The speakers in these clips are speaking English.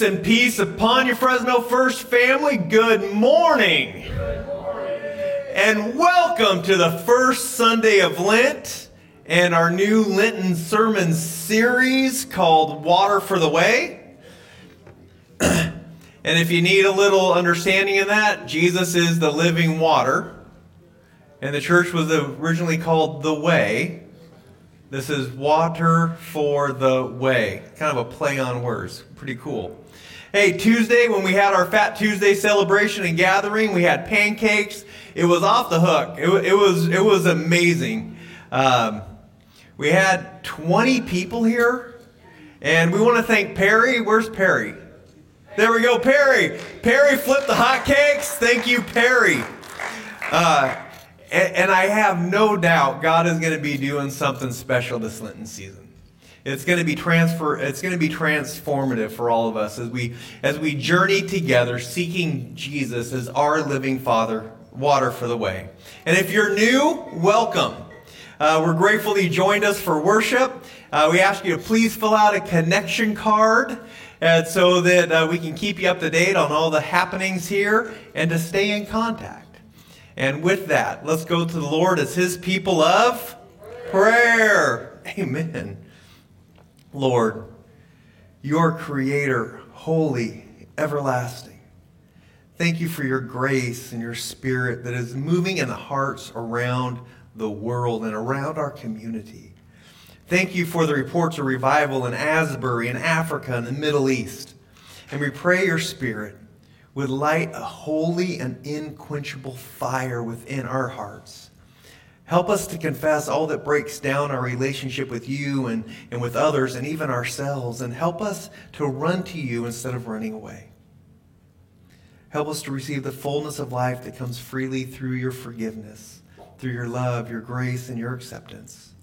and peace upon your Fresno First family. Good morning. Good morning. And welcome to the first Sunday of Lent and our new Lenten sermon series called Water for the Way. and if you need a little understanding of that, Jesus is the living water. And the church was originally called the Way. This is water for the way. Kind of a play on words. Pretty cool. Hey, Tuesday, when we had our Fat Tuesday celebration and gathering, we had pancakes. It was off the hook. It, it was, it was amazing. Um, we had 20 people here, and we want to thank Perry. Where's Perry? There we go, Perry. Perry flipped the hotcakes. Thank you, Perry. Uh, and, and I have no doubt God is going to be doing something special this Lenten season. It's going to be transfer it's going to be transformative for all of us as we as we journey together seeking Jesus as our living Father, water for the way. And if you're new, welcome. Uh, we're grateful you joined us for worship. Uh, we ask you to please fill out a connection card so that uh, we can keep you up to date on all the happenings here and to stay in contact. And with that, let's go to the Lord as His people of prayer. Amen. Lord, your creator, holy, everlasting. Thank you for your grace and your spirit that is moving in the hearts around the world and around our community. Thank you for the reports of revival in Asbury, in Africa, and the Middle East. And we pray your spirit would light a holy and unquenchable fire within our hearts Help us to confess all that breaks down our relationship with you and, and with others and even ourselves, and help us to run to you instead of running away. Help us to receive the fullness of life that comes freely through your forgiveness, through your love, your grace, and your acceptance.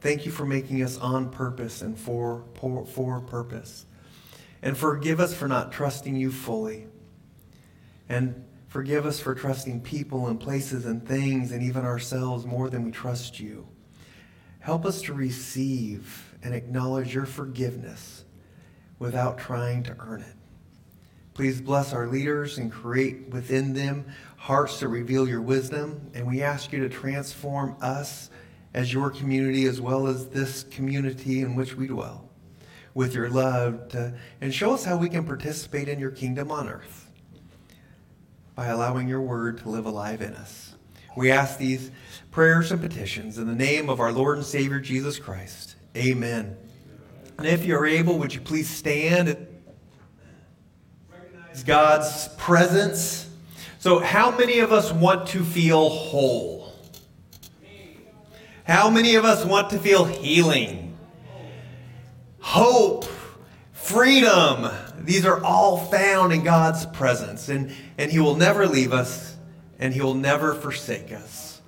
Thank you for making us on purpose and for, for, for purpose. And forgive us for not trusting you fully. And Forgive us for trusting people and places and things and even ourselves more than we trust you. Help us to receive and acknowledge your forgiveness without trying to earn it. Please bless our leaders and create within them hearts to reveal your wisdom. And we ask you to transform us as your community as well as this community in which we dwell with your love to, and show us how we can participate in your kingdom on earth by allowing your word to live alive in us. We ask these prayers and petitions in the name of our Lord and Savior Jesus Christ. Amen. And if you're able, would you please stand? Recognize God's presence. So, how many of us want to feel whole? How many of us want to feel healing? Hope, freedom. These are all found in God's presence. And, and He will never leave us, and He will never forsake us.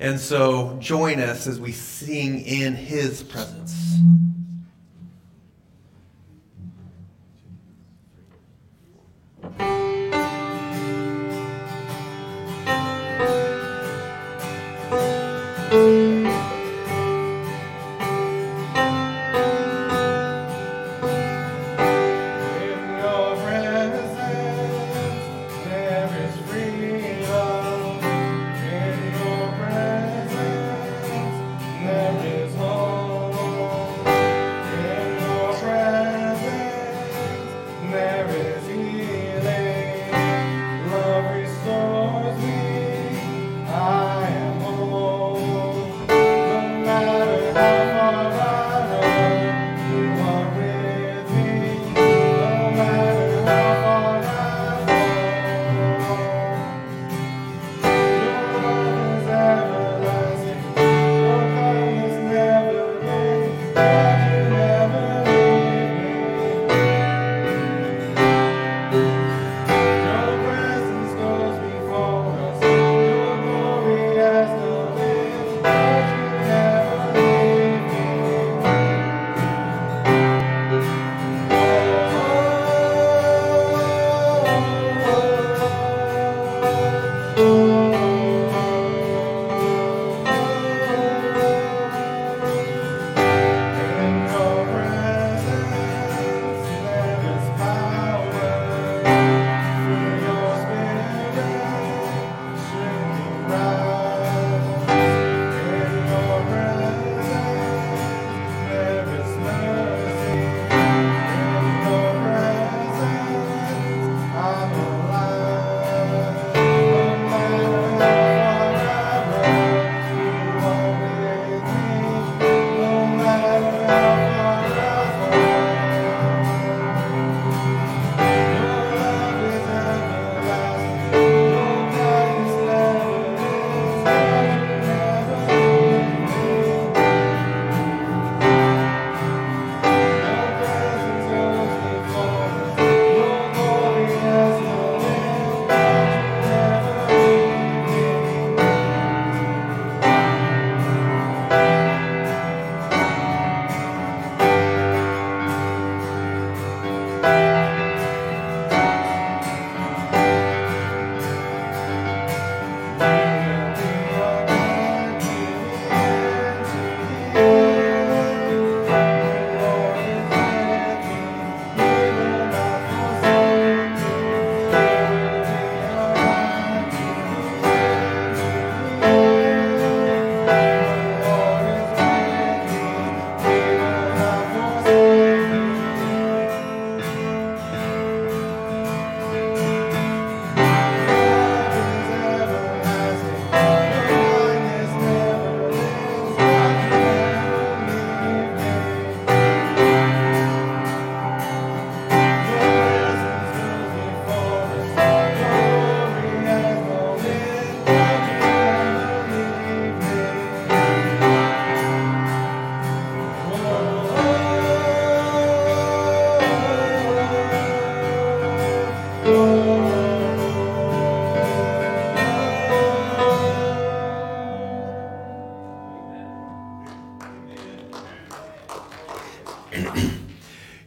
And so, join us as we sing in His presence.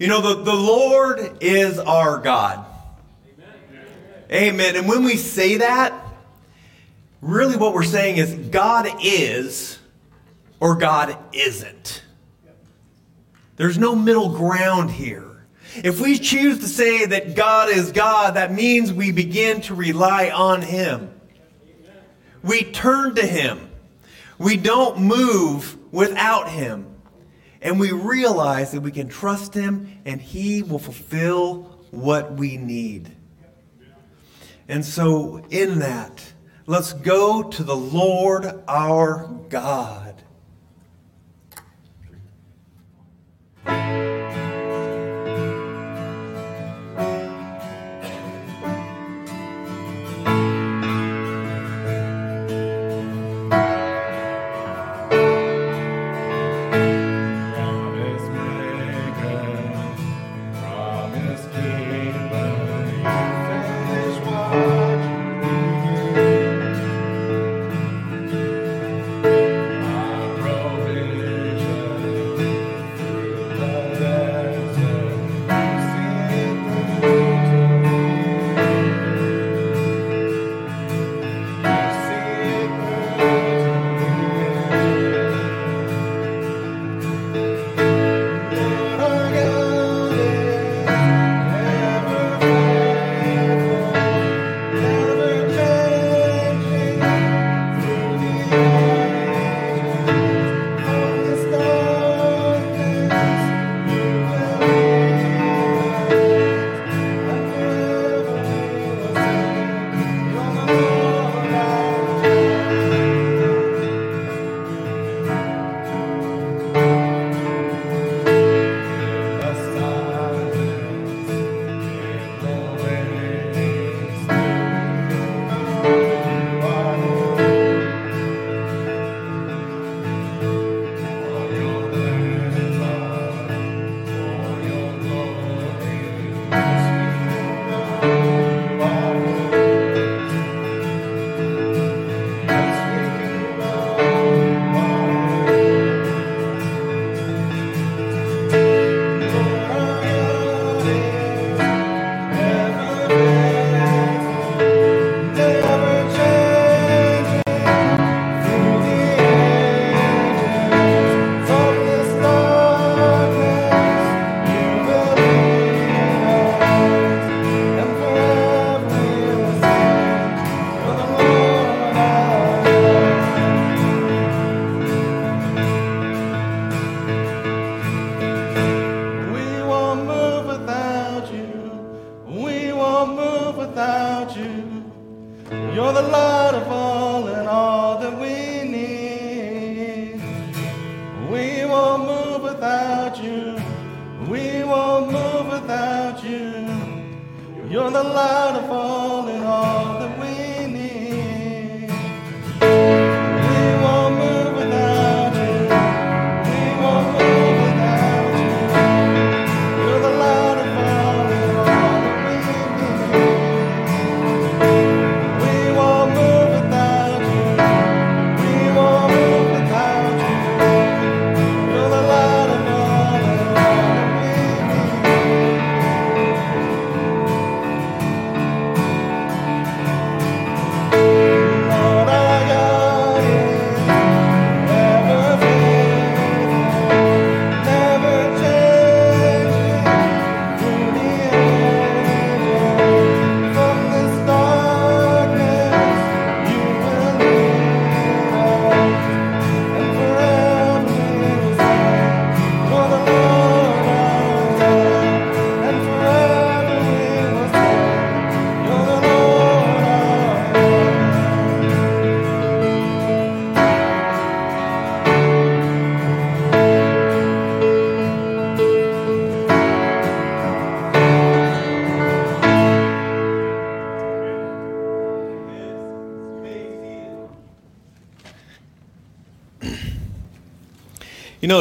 You know, the, the Lord is our God. Amen. Amen. And when we say that, really what we're saying is God is or God isn't. There's no middle ground here. If we choose to say that God is God, that means we begin to rely on Him. We turn to Him. We don't move without Him and we realize that we can trust Him and He will fulfill what we need. And so, in that, let's go to the Lord our God.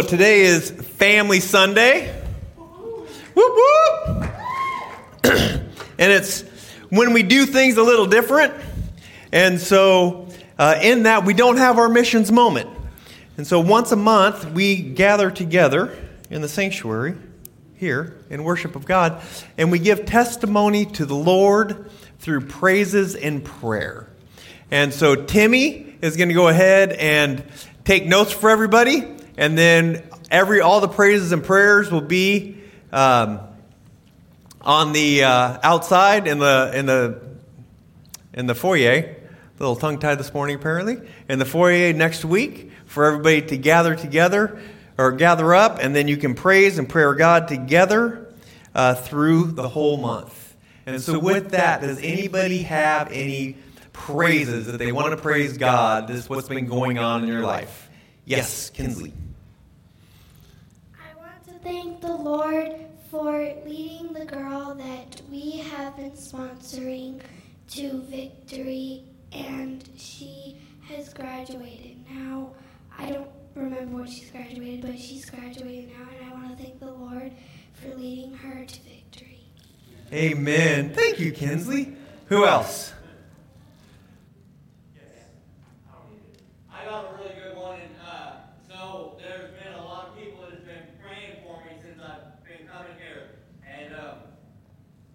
Know, today is Family Sunday. Whoop, whoop. and it's when we do things a little different. And so, uh, in that, we don't have our missions moment. And so, once a month, we gather together in the sanctuary here in worship of God, and we give testimony to the Lord through praises and prayer. And so, Timmy is going to go ahead and take notes for everybody, and then every all the praises and prayers will be um, on the uh, outside in the in the in the foyer. A little tongue tied this morning, apparently. In the foyer next week for everybody to gather together or gather up, and then you can praise and pray God together uh, through the whole month. And so, with that, does anybody have any praises that they want to praise God? This is what's been going on in your life. Yes, Kinsley. Thank the Lord for leading the girl that we have been sponsoring to victory, and she has graduated. Now, I don't remember what she's graduated, but she's graduated now, and I want to thank the Lord for leading her to victory. Amen. Thank you, Kinsley. Who else? I got a really good one, and uh, so there's been a lot of people that have been praying for me since I've been coming here, and um,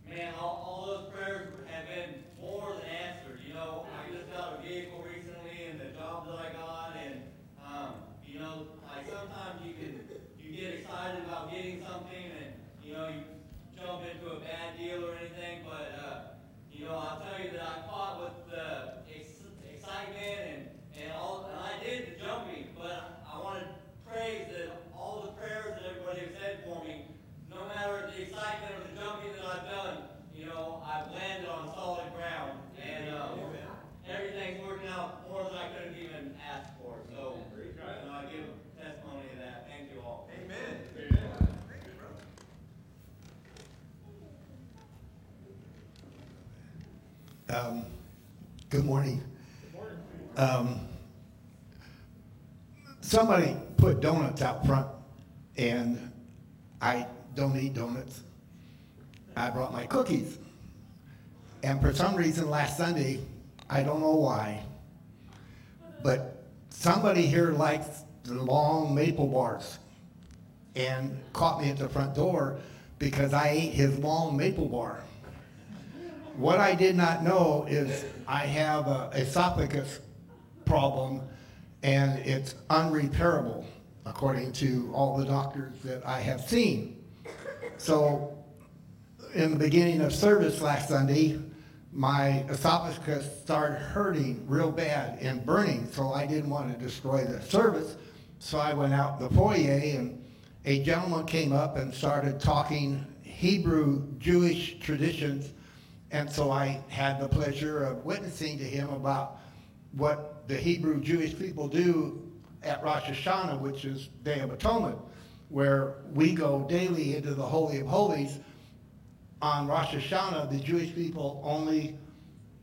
man, all, all those prayers have been more than answered. You know, I just got a vehicle recently, and the job that I got, and um, you know, like sometimes you can you get excited about getting something, and you know you jump into a bad deal or anything, but uh, you know, I'll tell you that I fought with the ex- excitement and, and all, and I did the jumping, but I want to praise that all the prayers that everybody said for me, no matter the excitement or the jumping that I've done, you know, I've landed on solid ground, and um, everything's working out more than I could have even asked for. So, you know, I give testimony of that. Thank you all. Amen. Amen. Um, Good morning. Um, Somebody put donuts out front, and I don't eat donuts. I brought my cookies. And for some reason, last Sunday, I don't know why, but somebody here likes the long maple bars and caught me at the front door because I ate his long maple bar. What I did not know is I have a esophagus problem and it's unrepairable, according to all the doctors that I have seen. So, in the beginning of service last Sunday, my esophagus started hurting real bad and burning, so I didn't want to destroy the service. So I went out in the foyer and a gentleman came up and started talking Hebrew Jewish traditions and so I had the pleasure of witnessing to him about what the Hebrew Jewish people do at Rosh Hashanah, which is Day of Atonement, where we go daily into the Holy of Holies on Rosh Hashanah, the Jewish people only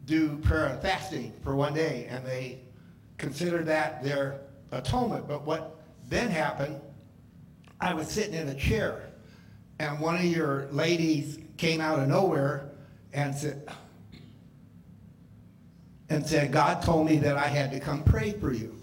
do prayer and fasting for one day, and they consider that their atonement. But what then happened, I was sitting in a chair, and one of your ladies came out of nowhere and said, and said, God told me that I had to come pray for you.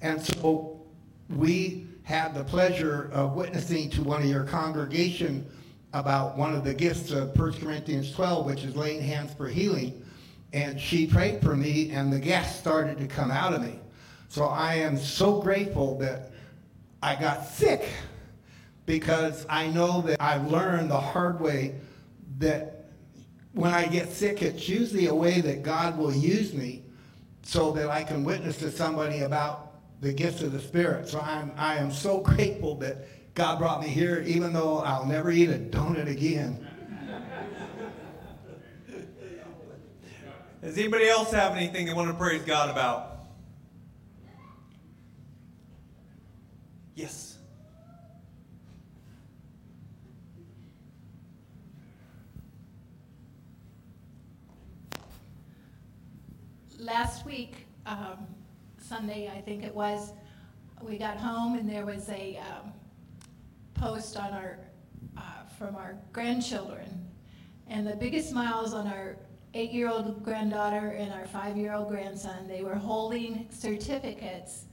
And so we had the pleasure of witnessing to one of your congregation about one of the gifts of 1 Corinthians 12, which is laying hands for healing. And she prayed for me, and the gas started to come out of me. So I am so grateful that I got sick because I know that I've learned the hard way that when I get sick, it's usually a way that God will use me so that I can witness to somebody about the gifts of the Spirit. So I'm, I am so grateful that God brought me here, even though I'll never eat a donut again. Does anybody else have anything they want to praise God about? Yes. last week, um, Sunday, I think it was, we got home and there was a um, post on our, uh, from our grandchildren. And the biggest smiles on our eight-year-old granddaughter and our five-year-old grandson, they were holding certificates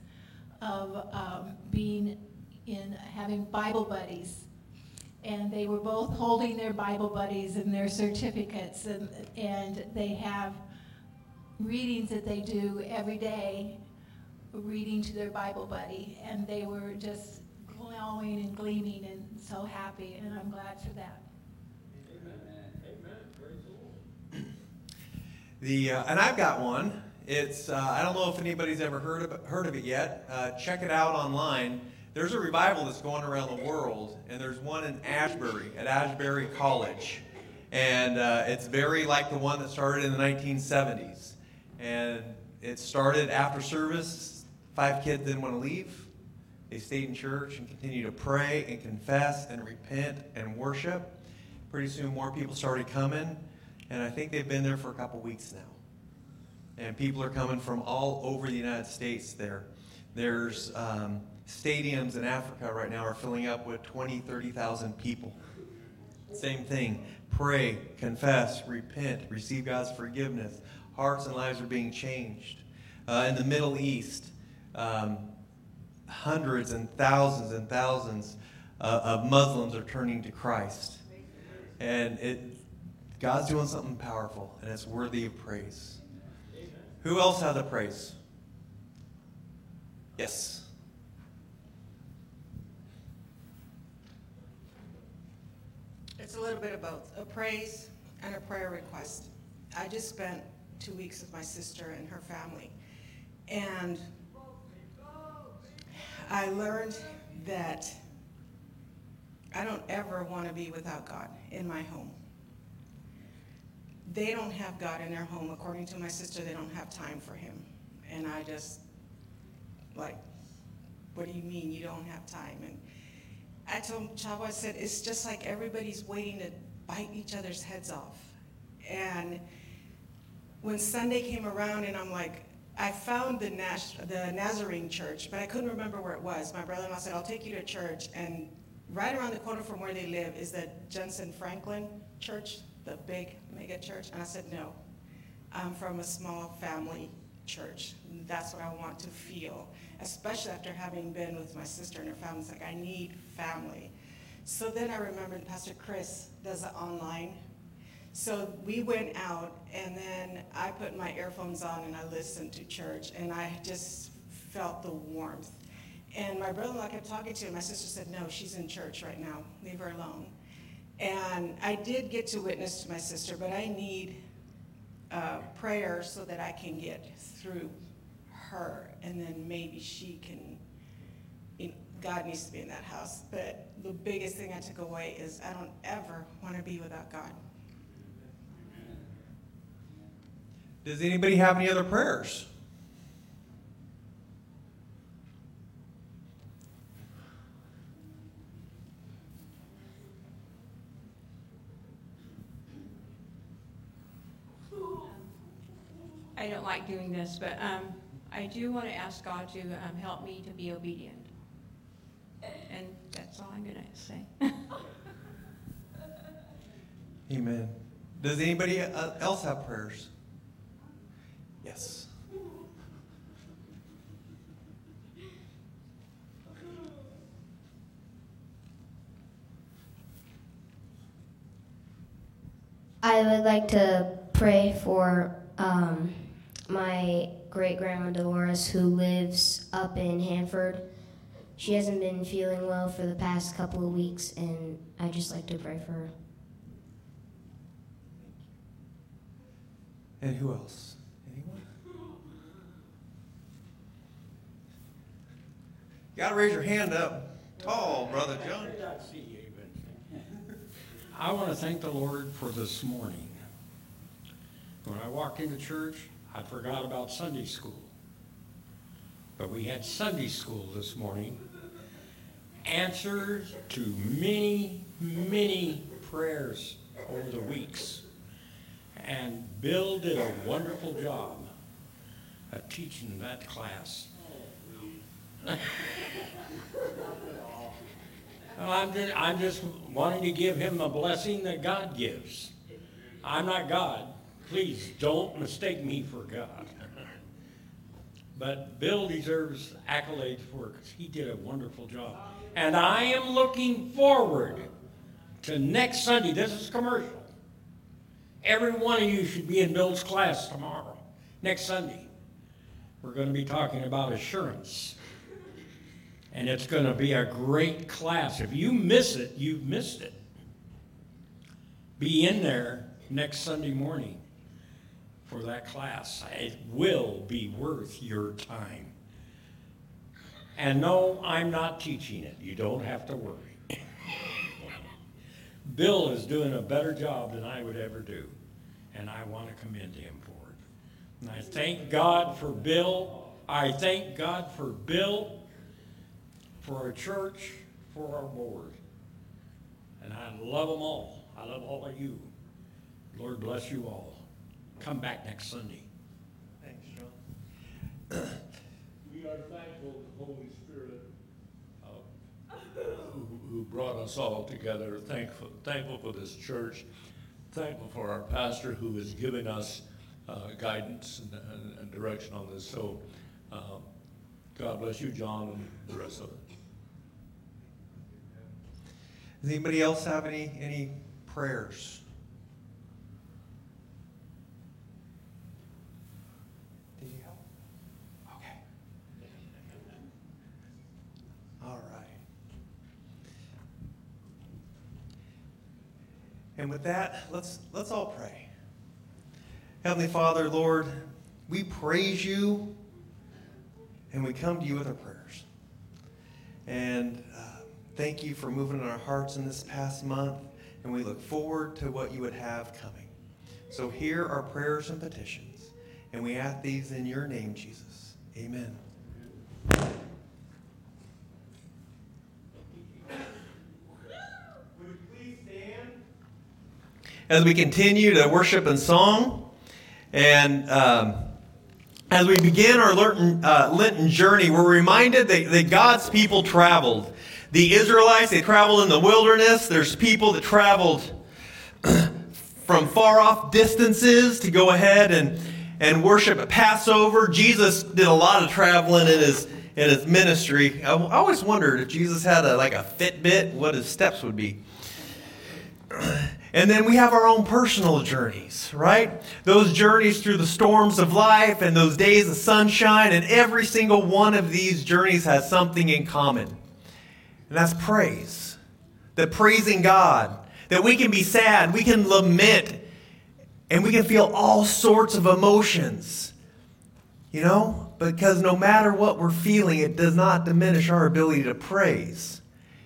of um, being in, having Bible buddies. And they were both holding their Bible buddies and their certificates, and, and they have readings that they do every day, reading to their Bible buddy, and they were just glowing and gleaming and so happy, and I'm glad for that. The uh, and I've got one. It's uh, I don't know if anybody's ever heard of heard of it yet. Uh, check it out online. There's a revival that's going around the world, and there's one in Ashbury at Ashbury College, and uh, it's very like the one that started in the 1970s. And it started after service. Five kids didn't want to leave. They stayed in church and continued to pray and confess and repent and worship. Pretty soon, more people started coming, and I think they've been there for a couple weeks now. And people are coming from all over the United States there. There's um, stadiums in Africa right now are filling up with 20, 30,000 people. Same thing. Pray, confess, repent, receive God's forgiveness. Hearts and lives are being changed. Uh, in the Middle East, um, hundreds and thousands and thousands uh, of Muslims are turning to Christ. And it, God's doing something powerful, and it's worthy of praise. Who else has a praise? Yes. It's a little bit of both, a praise and a prayer request. I just spent two weeks with my sister and her family, and I learned that I don't ever want to be without God in my home. They don't have God in their home. According to my sister, they don't have time for Him. And I just, like, what do you mean you don't have time? And I told Chavo, I said, it's just like everybody's waiting to bite each other's heads off. And when Sunday came around and I'm like, I found the, Nash, the Nazarene church, but I couldn't remember where it was. My brother-in-law said, I'll take you to church. And right around the corner from where they live is the Jensen Franklin church, the big mega church. And I said, no, I'm from a small family church. That's what I want to feel, especially after having been with my sister and her family. It's like, I need family. So then I remembered Pastor Chris does it online. So we went out, and then I put my earphones on and I listened to church, and I just felt the warmth. And my brother-in-law kept talking to him. My sister said, no, she's in church right now. Leave her alone. And I did get to witness to my sister, but I need uh, prayer so that I can get through her, and then maybe she can. You know, God needs to be in that house. But the biggest thing I took away is I don't ever want to be without God. Does anybody have any other prayers? I don't like doing this, but um, I do want to ask God to um, help me to be obedient. And that's all I'm going to say. Amen. Does anybody uh, else have prayers? Yes. I would like to pray for um, my great grandma Dolores, who lives up in Hanford. She hasn't been feeling well for the past couple of weeks, and I'd just like to pray for her. And who else? You gotta raise your hand up tall, Brother John. I want to thank the Lord for this morning. When I walked into church, I forgot about Sunday school. But we had Sunday school this morning. Answers to many, many prayers over the weeks. And Bill did a wonderful job at teaching that class. I'm just, I'm just wanting to give him a blessing that God gives. I'm not God. Please don't mistake me for God. But Bill deserves accolades for it because he did a wonderful job. And I am looking forward to next Sunday. This is commercial. Every one of you should be in Bill's class tomorrow, next Sunday. We're going to be talking about assurance and it's going to be a great class. If you miss it, you've missed it. Be in there next Sunday morning for that class. It will be worth your time. And no, I'm not teaching it. You don't have to worry. Bill is doing a better job than I would ever do, and I want to commend him for it. And I thank God for Bill. I thank God for Bill for our church, for our board. And I love them all. I love all of you. Lord bless you all. Come back next Sunday. Thanks, John. We are thankful to the Holy Spirit uh, who, who brought us all together. Thankful, thankful for this church. Thankful for our pastor who is giving us uh, guidance and, and, and direction on this. So, um, God bless you, John, and the rest of it. Does anybody else have any any prayers? Did you help? Okay. All right. And with that, let's let's all pray. Heavenly Father, Lord, we praise you and we come to you with our prayers. And uh, thank you for moving in our hearts in this past month, and we look forward to what you would have coming. So hear our prayers and petitions, and we ask these in your name, Jesus. Amen. As we continue to worship and song, and um, as we begin our Lenten, uh, Lenten journey, we're reminded that, that God's people traveled. The Israelites, they traveled in the wilderness. There's people that traveled from far off distances to go ahead and, and worship at Passover. Jesus did a lot of traveling in his, in his ministry. I, always wondered if Jesus had a, like a Fitbit, what his steps would be. And then we have our own personal journeys, right? Those journeys through the storms of life and those days of sunshine, and every single one of these journeys has something in common. And that's praise. That praising God, that we can be sad, we can lament, and we can feel all sorts of emotions. You know? Because no matter what we're feeling, it does not diminish our ability to praise.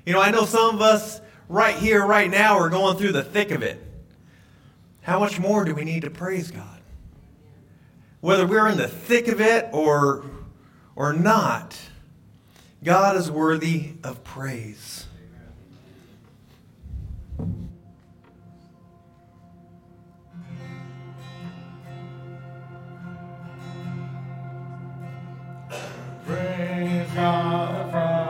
You know, I know some of us right here, right now, are going through the thick of it. How much more do we need to praise God? Whether we're in the thick of it or, or not, God is worthy of praise. Praise God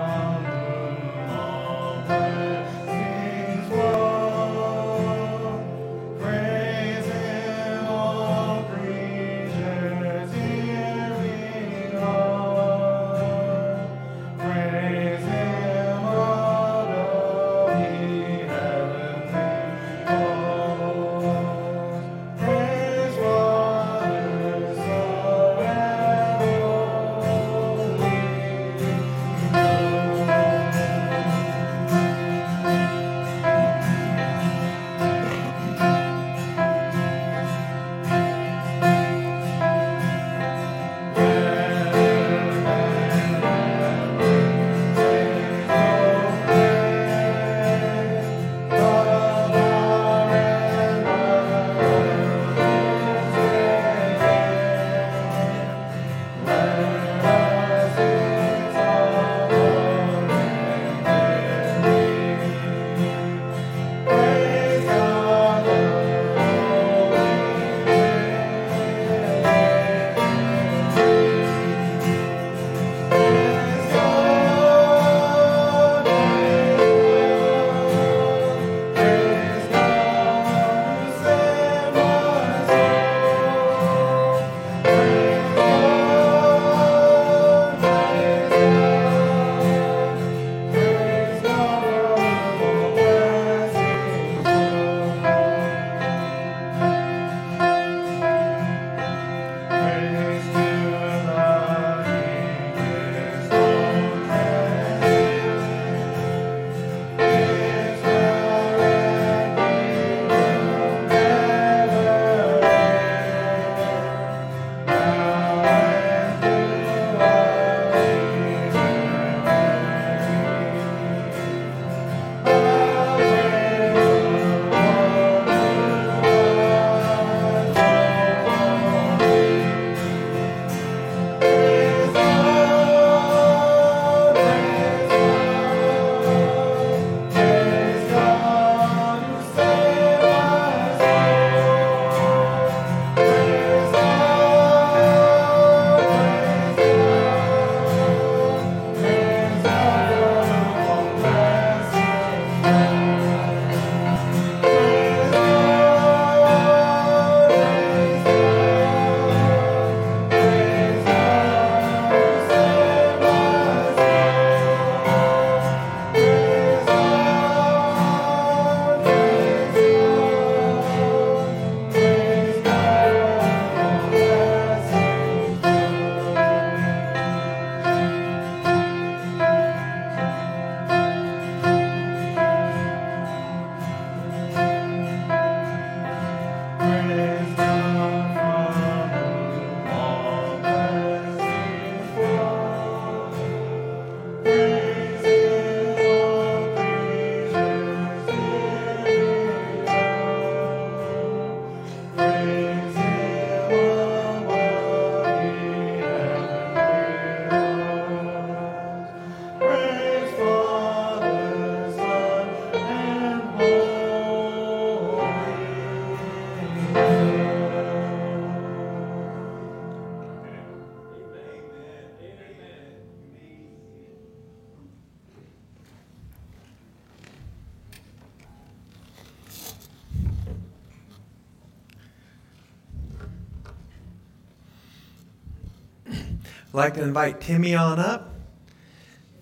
I'd like to invite Timmy on up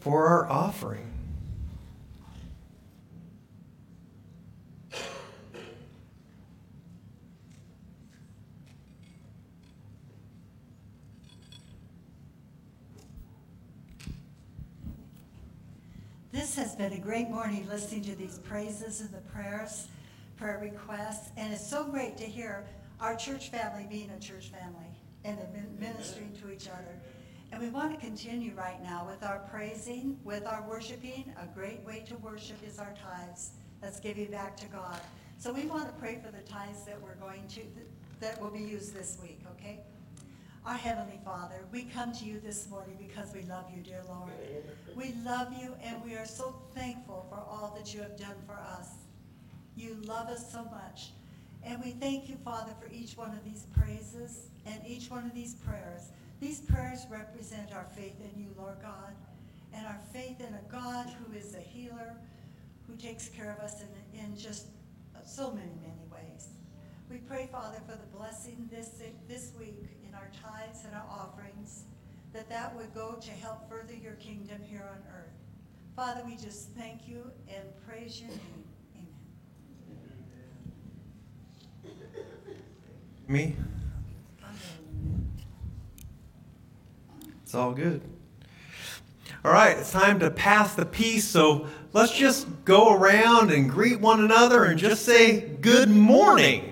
for our offering. This has been a great morning listening to these praises and the prayers, prayer requests, and it's so great to hear our church family being a church family and ministering to each other. And we want to continue right now with our praising, with our worshiping. A great way to worship is our tithes. That's giving back to God. So we want to pray for the tithes that we're going to, that will be used this week, okay? Our Heavenly Father, we come to you this morning because we love you, dear Lord. We love you and we are so thankful for all that you have done for us. You love us so much. And we thank you, Father, for each one of these praises and each one of these prayers. These prayers represent our faith in you, Lord God, and our faith in a God who is a healer, who takes care of us in, in just so many, many ways. We pray, Father, for the blessing this, this week in our tithes and our offerings, that that would go to help further your kingdom here on earth. Father, we just thank you and praise your name. Amen. Me? It's all good. All right, it's time to pass the peace, so let's just go around and greet one another and just say good morning.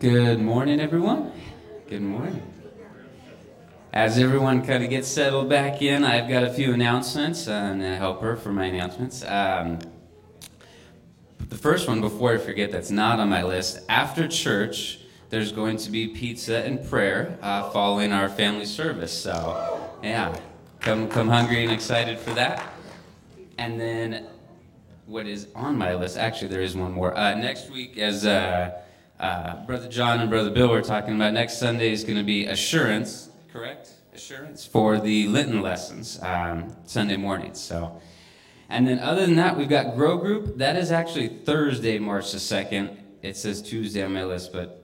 Good morning, everyone. Good morning. As everyone kind of gets settled back in, I've got a few announcements and a helper for my announcements. Um, the first one, before I forget, that's not on my list. After church, there's going to be pizza and prayer uh, following our family service. So, yeah, come come hungry and excited for that. And then, what is on my list? Actually, there is one more. Uh, next week, as uh, uh, Brother John and Brother Bill were talking about, next Sunday is going to be assurance, correct? Assurance for the Lenten lessons um, Sunday mornings. So. And then other than that, we've got Grow Group. That is actually Thursday, March the 2nd. It says Tuesday on my list, but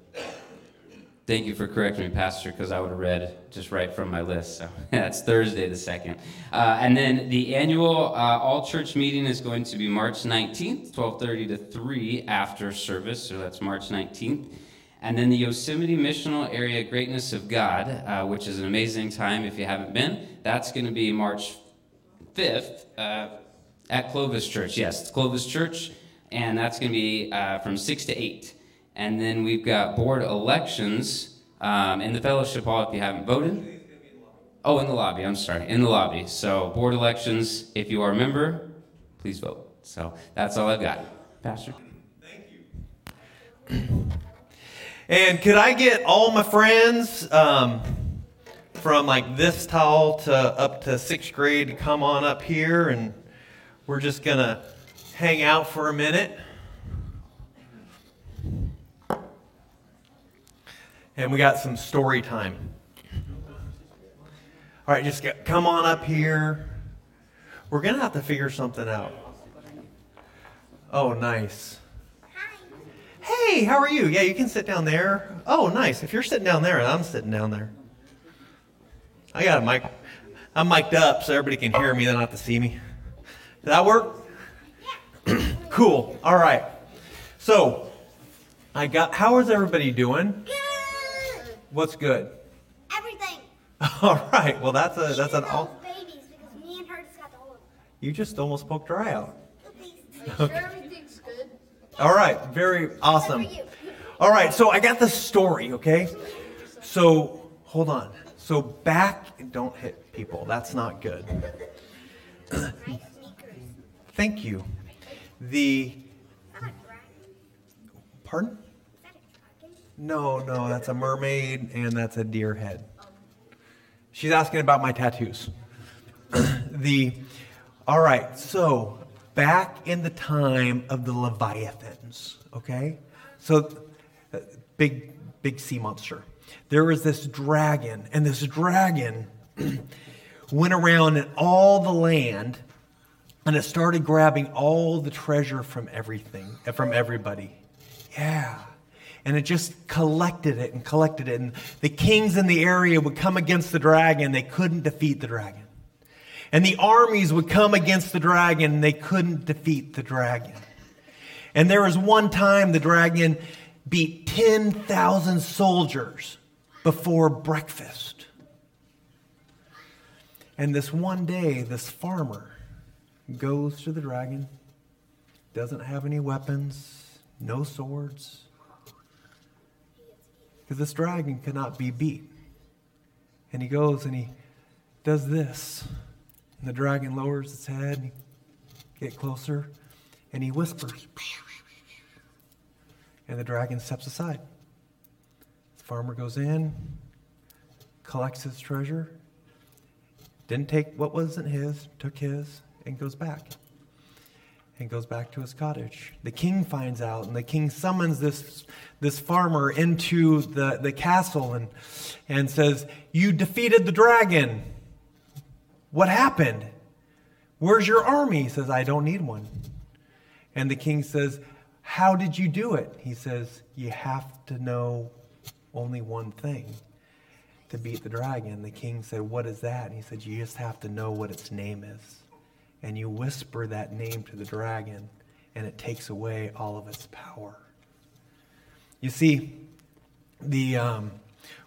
thank you for correcting me, Pastor, because I would have read just right from my list. So that's Thursday the 2nd. Uh, and then the annual uh, all-church meeting is going to be March 19th, 1230 to 3 after service. So that's March 19th. And then the Yosemite Missional Area Greatness of God, uh, which is an amazing time if you haven't been. That's going to be March 5th. Uh, at Clovis Church, yes, it's Clovis Church, and that's going to be uh, from 6 to 8. And then we've got board elections um, in the fellowship hall if you haven't voted. Oh, in the lobby, I'm sorry, in the lobby. So, board elections, if you are a member, please vote. So, that's all I've got. Pastor? Thank you. And could I get all my friends um, from like this tall to up to sixth grade to come on up here and we're just going to hang out for a minute? And we got some story time. All right, just get, come on up here. We're going to have to figure something out. Oh, nice. Hi. Hey, how are you? Yeah, you can sit down there. Oh, nice. If you're sitting down there I'm sitting down there. I got a mic. I'm mic'd up so everybody can hear me, they don't have to see me. Did that work? Yeah. cool. All right. So, I got. How is everybody doing? Good. What's good? Everything. All right. Well, that's a that's an all. babies, because me and her just got the whole. You just almost poked her eye out. Sure, everything's good. All right. Very awesome. Except for you. All right. So I got the story. Okay. So hold on. So back. Don't hit people. That's not good. Thank you. The. Pardon? No, no, that's a mermaid and that's a deer head. She's asking about my tattoos. the all right, so back in the time of the Leviathans, okay? So uh, big big sea monster. There was this dragon, and this dragon went around in all the land and it started grabbing all the treasure from everything, from everybody. Yeah. And it just collected it and collected it. And the kings in the area would come against the dragon, they couldn't defeat the dragon. And the armies would come against the dragon, they couldn't defeat the dragon. And there was one time the dragon beat 10,000 soldiers before breakfast. And this one day, this farmer goes to the dragon, doesn't have any weapons, no swords, because this dragon cannot be beat. And he goes and he does this. And the dragon lowers its head, and he get closer, and he whispers. And the dragon steps aside. The farmer goes in, collects his treasure, didn't take what wasn't his, took his, and goes back. And goes back to his cottage. The king finds out, and the king summons this, this farmer into the, the castle and, and says, You defeated the dragon. What happened? Where's your army? He says, I don't need one. And the king says, How did you do it? He says, You have to know only one thing to beat the dragon. The king said, What is that? And he said, You just have to know what its name is. And you whisper that name to the dragon, and it takes away all of its power. You see, the um,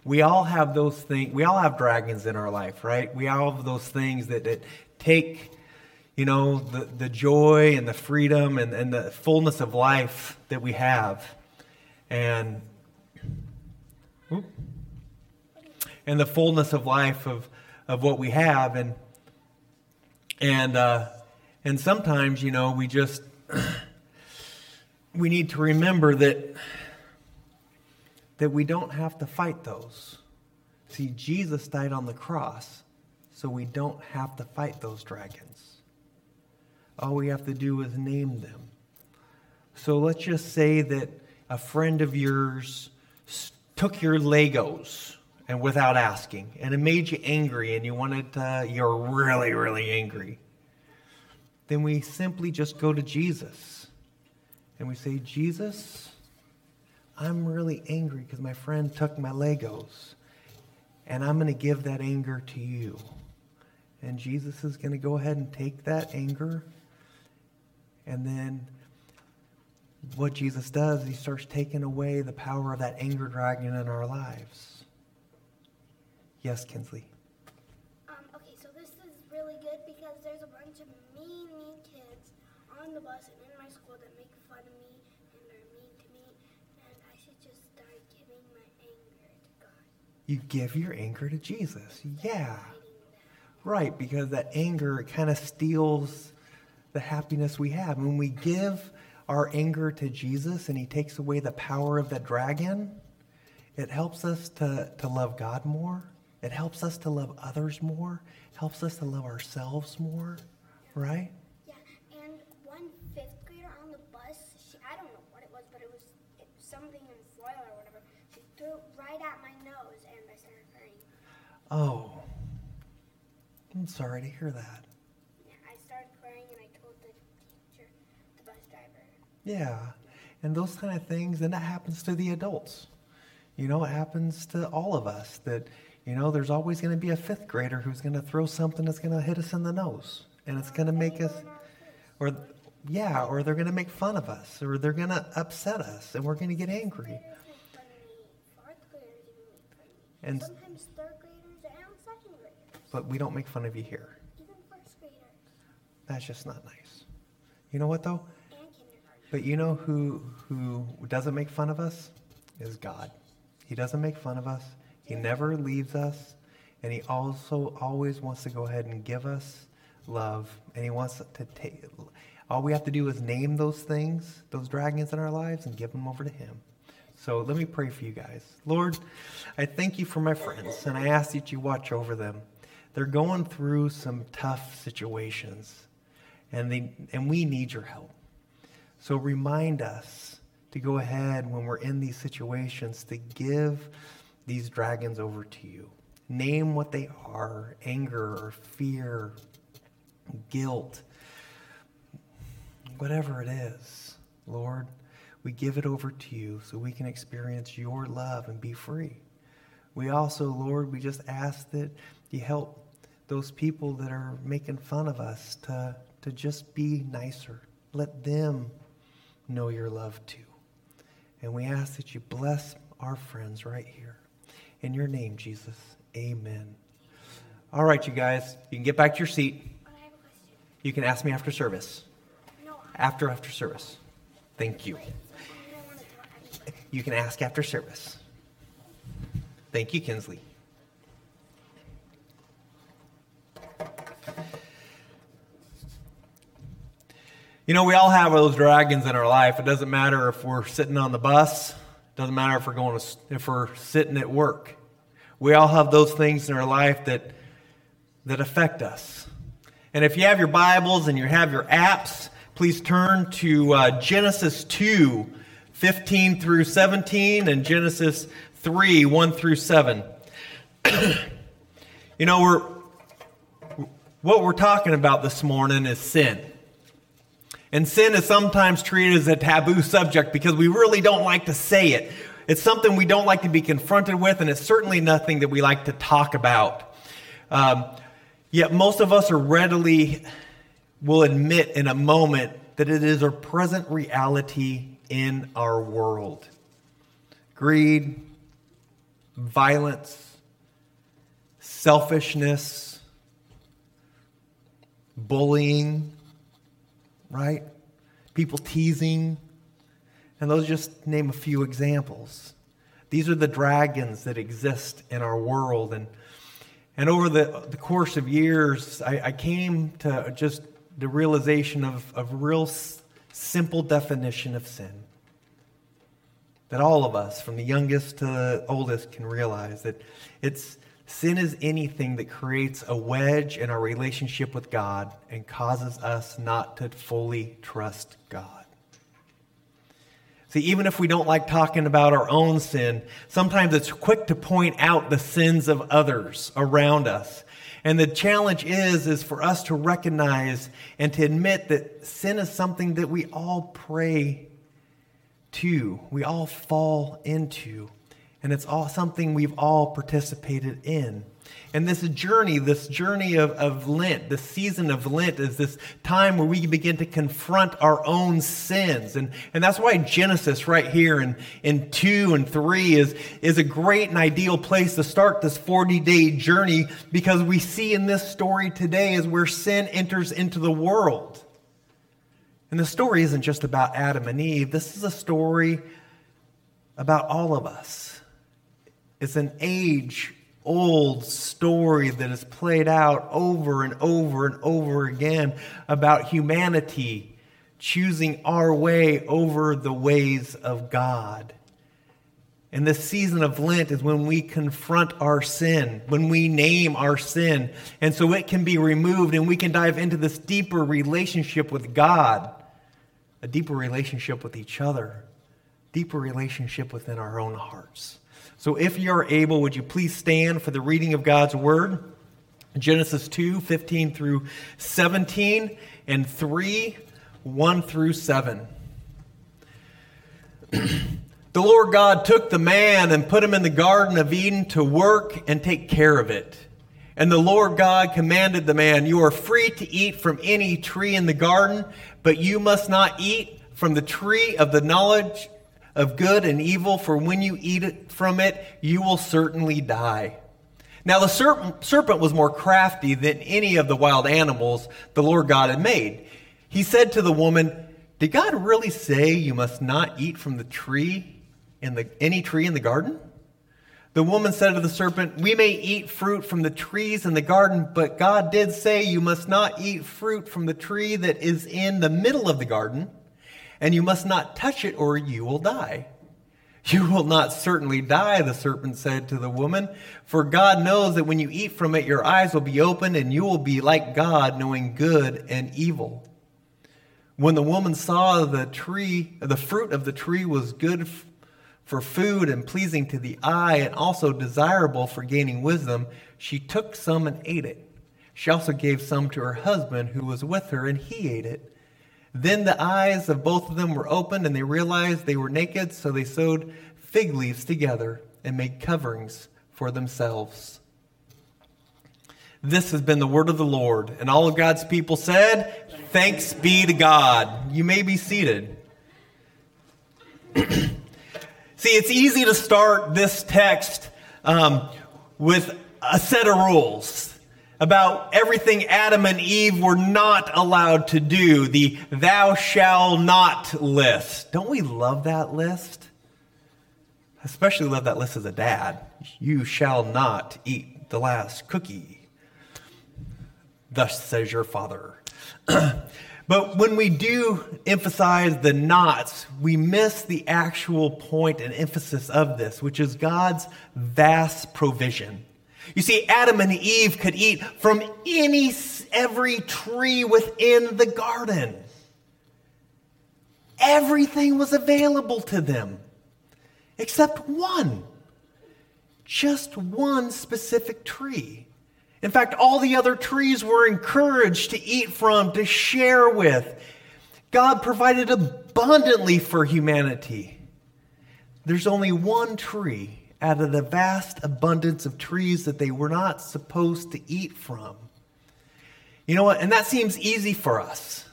we all have those things. We all have dragons in our life, right? We all have those things that, that take, you know, the, the joy and the freedom and, and the fullness of life that we have. And and the fullness of life of, of what we have and and uh, and sometimes you know we just we need to remember that that we don't have to fight those. See jesus died on the cross so we don't have to fight those dragons. All we have to do is name them. So let's just say that a friend of yours took your Legos and without asking, and it made you angry, and you wanted, uh, you're really, really angry. Then we simply just go to Jesus and we say, Jesus, I'm really angry because my friend took my Legos, and I'm going to give that anger to you. And Jesus is going to go ahead and take that anger and then what Jesus does, he starts taking away the power of that anger dragon in our lives. Yes, Kinsley. Um, okay, so this is really good because there's a bunch of mean, mean kids on the bus and in my school that make fun of me and are mean to me, and I should just start giving my anger to God. You give your anger to Jesus. Yeah. Right, because that anger kind of steals the happiness we have. When we give our anger to Jesus and he takes away the power of that dragon, it helps us to, to love God more. It helps us to love others more. it helps us to love ourselves more, right? Yeah, and one fifth grader on the bus, she, I don't know what it was, but it was, it was something in foil or whatever. She threw it right at my nose, and I started crying. Oh. I'm sorry to hear that. Yeah, I started crying, and I told the teacher, the bus driver. Yeah. And those kind of things, and that happens to the adults. You know, it happens to all of us that, you know, there's always going to be a fifth grader who's going to throw something that's going to hit us in the nose. And it's going to make us, or, yeah, or they're going to make fun of us, or they're going to upset us, and we're going to get angry. Fourth graders even make fun of me. And- Sometimes third graders and second graders. But we don't make fun of you here. Even first graders That's just not nice. You know what, though? But you know who who doesn't make fun of us is God. He doesn't make fun of us. He never leaves us, and he also always wants to go ahead and give us love. And he wants to take. All we have to do is name those things, those dragons in our lives, and give them over to him. So let me pray for you guys. Lord, I thank you for my friends, and I ask that you watch over them. They're going through some tough situations, and they and we need your help. So remind us to go ahead when we're in these situations to give these dragons over to you. Name what they are anger or fear, guilt, whatever it is, Lord. We give it over to you so we can experience your love and be free. We also, Lord, we just ask that you help those people that are making fun of us to, to just be nicer. Let them know your love too. And we ask that you bless our friends right here. In your name, Jesus, amen. All right, you guys, you can get back to your seat. You can ask me after service. After, after service. Thank you. You can ask after service. Thank you, Kinsley. You know, we all have those dragons in our life. It doesn't matter if we're sitting on the bus. Doesn't matter if we're going to, if we're sitting at work. We all have those things in our life that that affect us. And if you have your Bibles and you have your apps, please turn to uh, Genesis 2, 15 through 17, and Genesis 3, 1 through 7. you know, we're what we're talking about this morning is sin. And sin is sometimes treated as a taboo subject because we really don't like to say it. It's something we don't like to be confronted with, and it's certainly nothing that we like to talk about. Um, yet most of us are readily will admit in a moment that it is a present reality in our world. Greed, violence, selfishness, bullying, right? People teasing. And those just name a few examples. These are the dragons that exist in our world. And, and over the, the course of years, I, I came to just the realization of, of real s- simple definition of sin. That all of us, from the youngest to the oldest, can realize that it's sin is anything that creates a wedge in our relationship with God and causes us not to fully trust God. See, even if we don't like talking about our own sin, sometimes it's quick to point out the sins of others around us. And the challenge is, is for us to recognize and to admit that sin is something that we all pray to, we all fall into, and it's all something we've all participated in. And this journey, this journey of, of Lent, the season of Lent is this time where we begin to confront our own sins. And, and that's why Genesis right here in, in two and three is, is a great and ideal place to start this 40 day journey because we see in this story today is where sin enters into the world. And the story isn't just about Adam and Eve. This is a story about all of us. It's an age old story that is played out over and over and over again about humanity choosing our way over the ways of God. And this season of Lent is when we confront our sin, when we name our sin, and so it can be removed and we can dive into this deeper relationship with God, a deeper relationship with each other, deeper relationship within our own hearts. So if you are able, would you please stand for the reading of God's word? Genesis 2, 15 through 17, and 3, 1 through 7. the Lord God took the man and put him in the Garden of Eden to work and take care of it. And the Lord God commanded the man, You are free to eat from any tree in the garden, but you must not eat from the tree of the knowledge of good and evil, for when you eat from it, you will certainly die. Now, the serpent, serpent was more crafty than any of the wild animals the Lord God had made. He said to the woman, Did God really say you must not eat from the tree in the, any tree in the garden? The woman said to the serpent, We may eat fruit from the trees in the garden, but God did say you must not eat fruit from the tree that is in the middle of the garden and you must not touch it or you will die. You will not certainly die, the serpent said to the woman, for God knows that when you eat from it, your eyes will be opened and you will be like God, knowing good and evil. When the woman saw the tree, the fruit of the tree was good for food and pleasing to the eye and also desirable for gaining wisdom, she took some and ate it. She also gave some to her husband who was with her, and he ate it. Then the eyes of both of them were opened, and they realized they were naked, so they sewed fig leaves together and made coverings for themselves. This has been the word of the Lord. And all of God's people said, Thanks be to God. You may be seated. See, it's easy to start this text um, with a set of rules about everything Adam and Eve were not allowed to do, the thou shall not list. Don't we love that list? I especially love that list as a dad. You shall not eat the last cookie. Thus says your father. but when we do emphasize the nots, we miss the actual point and emphasis of this, which is God's vast provision. You see, Adam and Eve could eat from any, every tree within the garden. Everything was available to them except one. Just one specific tree. In fact, all the other trees were encouraged to eat from, to share with. God provided abundantly for humanity. There's only one tree out of the vast abundance of trees that they were not supposed to eat from. You know what? And that seems easy for us,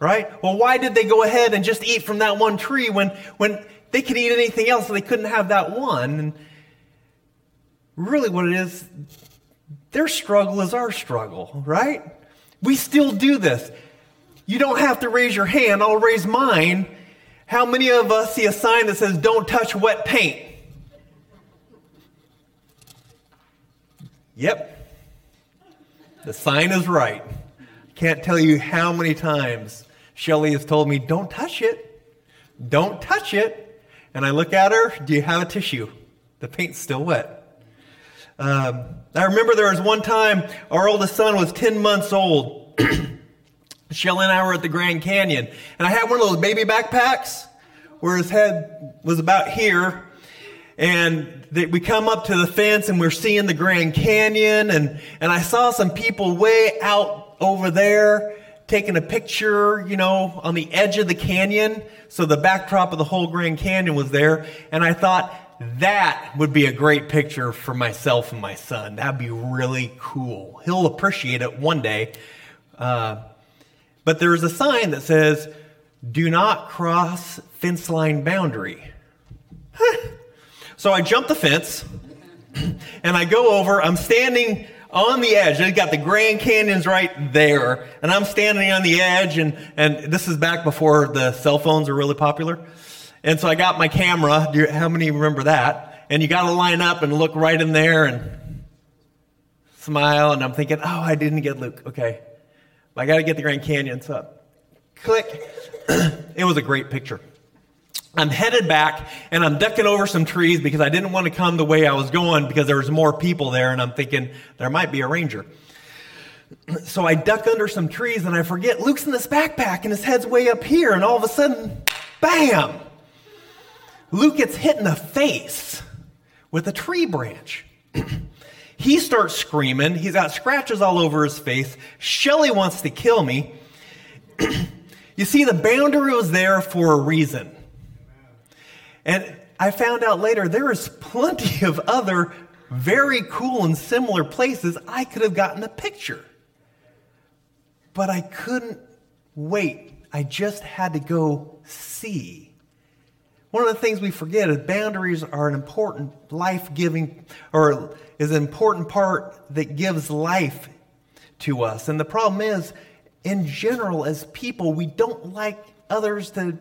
right? Well, why did they go ahead and just eat from that one tree when, when they could eat anything else and they couldn't have that one? And really, what it is, their struggle is our struggle, right? We still do this. You don't have to raise your hand, I'll raise mine. How many of us see a sign that says, don't touch wet paint? Yep. The sign is right. Can't tell you how many times Shelly has told me, don't touch it. Don't touch it. And I look at her, do you have a tissue? The paint's still wet. Um, I remember there was one time our oldest son was 10 months old. Shelly and I were at the Grand Canyon, and I had one of those baby backpacks where his head was about here. And they, we come up to the fence and we're seeing the Grand Canyon, and, and I saw some people way out over there taking a picture, you know, on the edge of the canyon. So the backdrop of the whole Grand Canyon was there. And I thought, that would be a great picture for myself and my son. That'd be really cool. He'll appreciate it one day. Uh, but there's a sign that says, do not cross fence line boundary. so I jump the fence and I go over. I'm standing on the edge. They got the Grand Canyons right there, and I'm standing on the edge, and, and this is back before the cell phones are really popular. And so I got my camera. You, how many remember that? And you got to line up and look right in there and smile. And I'm thinking, oh, I didn't get Luke. Okay. I got to get the Grand Canyon. So click. it was a great picture. I'm headed back and I'm ducking over some trees because I didn't want to come the way I was going because there was more people there and I'm thinking there might be a ranger. So I duck under some trees and I forget Luke's in this backpack and his head's way up here and all of a sudden, bam! Luke gets hit in the face with a tree branch. he starts screaming. He's got scratches all over his face. Shelly wants to kill me. you see, the boundary was there for a reason. And I found out later there is plenty of other very cool and similar places I could have gotten a picture. But I couldn't wait. I just had to go see. One of the things we forget is boundaries are an important life giving, or is an important part that gives life to us. And the problem is, in general, as people, we don't like others to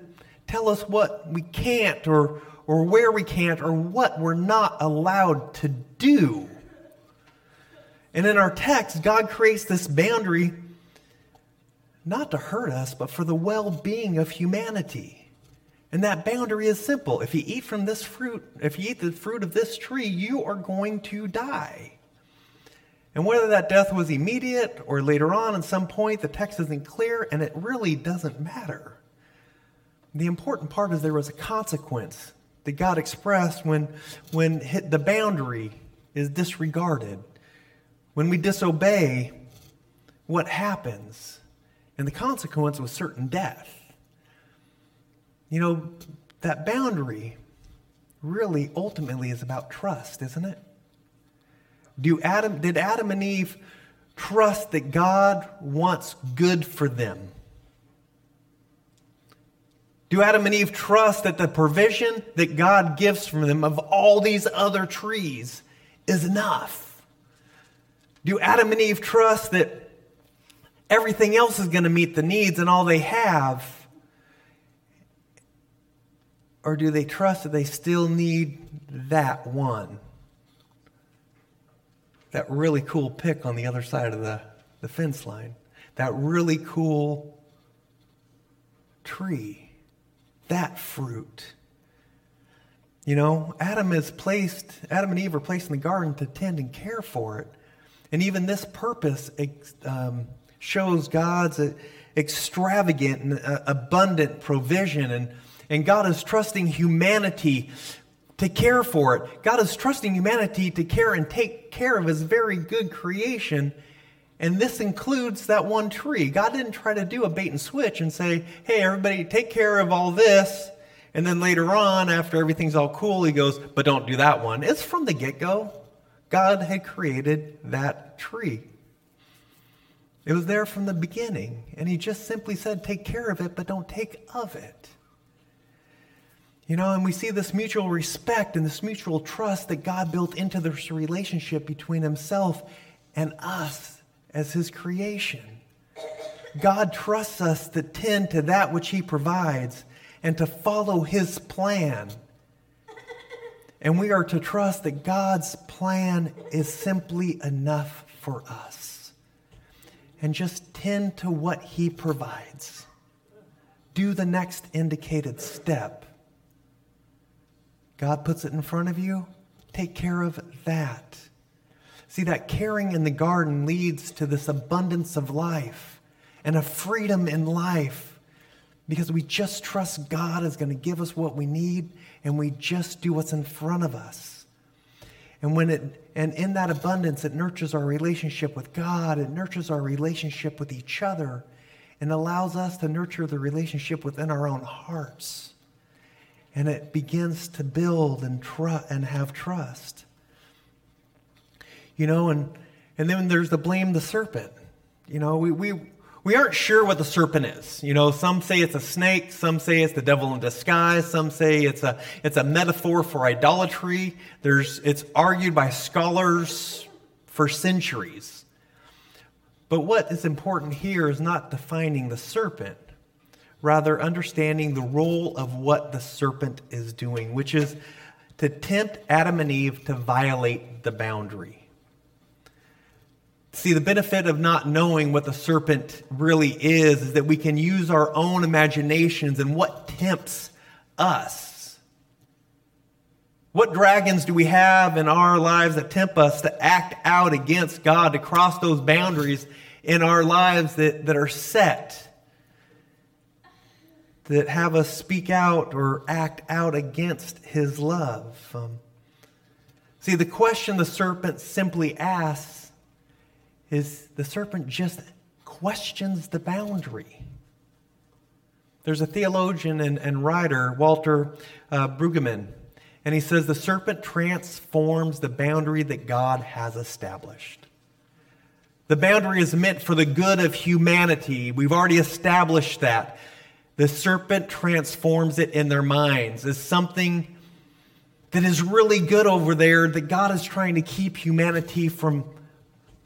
tell us what we can't or, or where we can't or what we're not allowed to do. And in our text, God creates this boundary not to hurt us, but for the well being of humanity. And that boundary is simple. If you eat from this fruit, if you eat the fruit of this tree, you are going to die. And whether that death was immediate or later on at some point, the text isn't clear, and it really doesn't matter. The important part is there was a consequence that God expressed when, when the boundary is disregarded. When we disobey, what happens? And the consequence was certain death. You know, that boundary really ultimately is about trust, isn't it? Do Adam, did Adam and Eve trust that God wants good for them? Do Adam and Eve trust that the provision that God gives for them of all these other trees is enough? Do Adam and Eve trust that everything else is going to meet the needs and all they have? Or do they trust that they still need that one? That really cool pick on the other side of the, the fence line. That really cool tree that fruit. You know, Adam is placed, Adam and Eve are placed in the garden to tend and care for it. And even this purpose um, shows God's extravagant and uh, abundant provision. And, and God is trusting humanity to care for it. God is trusting humanity to care and take care of his very good creation. And this includes that one tree. God didn't try to do a bait and switch and say, hey, everybody, take care of all this. And then later on, after everything's all cool, he goes, but don't do that one. It's from the get go. God had created that tree. It was there from the beginning. And he just simply said, take care of it, but don't take of it. You know, and we see this mutual respect and this mutual trust that God built into this relationship between himself and us as his creation. God trusts us to tend to that which he provides and to follow his plan. And we are to trust that God's plan is simply enough for us. And just tend to what He provides. Do the next indicated step. God puts it in front of you, take care of that. See, that caring in the garden leads to this abundance of life and a freedom in life because we just trust God is going to give us what we need and we just do what's in front of us. And when it and in that abundance it nurtures our relationship with God, it nurtures our relationship with each other and allows us to nurture the relationship within our own hearts. And it begins to build and tr- and have trust. You know, and and then there's the blame the serpent. You know, we, we we aren't sure what the serpent is. You know, some say it's a snake, some say it's the devil in disguise, some say it's a it's a metaphor for idolatry. There's it's argued by scholars for centuries. But what is important here is not defining the serpent, rather understanding the role of what the serpent is doing, which is to tempt Adam and Eve to violate the boundary. See, the benefit of not knowing what the serpent really is is that we can use our own imaginations and what tempts us. What dragons do we have in our lives that tempt us to act out against God, to cross those boundaries in our lives that, that are set, that have us speak out or act out against His love? Um, see, the question the serpent simply asks is the serpent just questions the boundary. There's a theologian and, and writer, Walter uh, Brueggemann, and he says the serpent transforms the boundary that God has established. The boundary is meant for the good of humanity. We've already established that. The serpent transforms it in their minds as something that is really good over there that God is trying to keep humanity from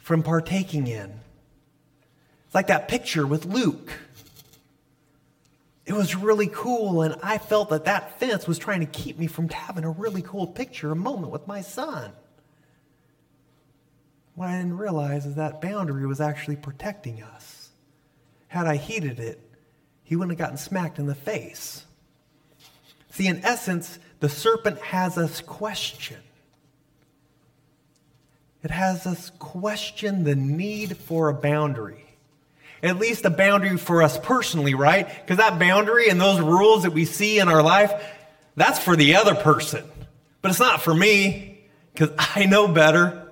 from partaking in. It's like that picture with Luke. It was really cool, and I felt that that fence was trying to keep me from having a really cool picture, a moment with my son. What I didn't realize is that boundary was actually protecting us. Had I heeded it, he wouldn't have gotten smacked in the face. See, in essence, the serpent has us question it has us question the need for a boundary. At least a boundary for us personally, right? Because that boundary and those rules that we see in our life, that's for the other person. But it's not for me because I know better.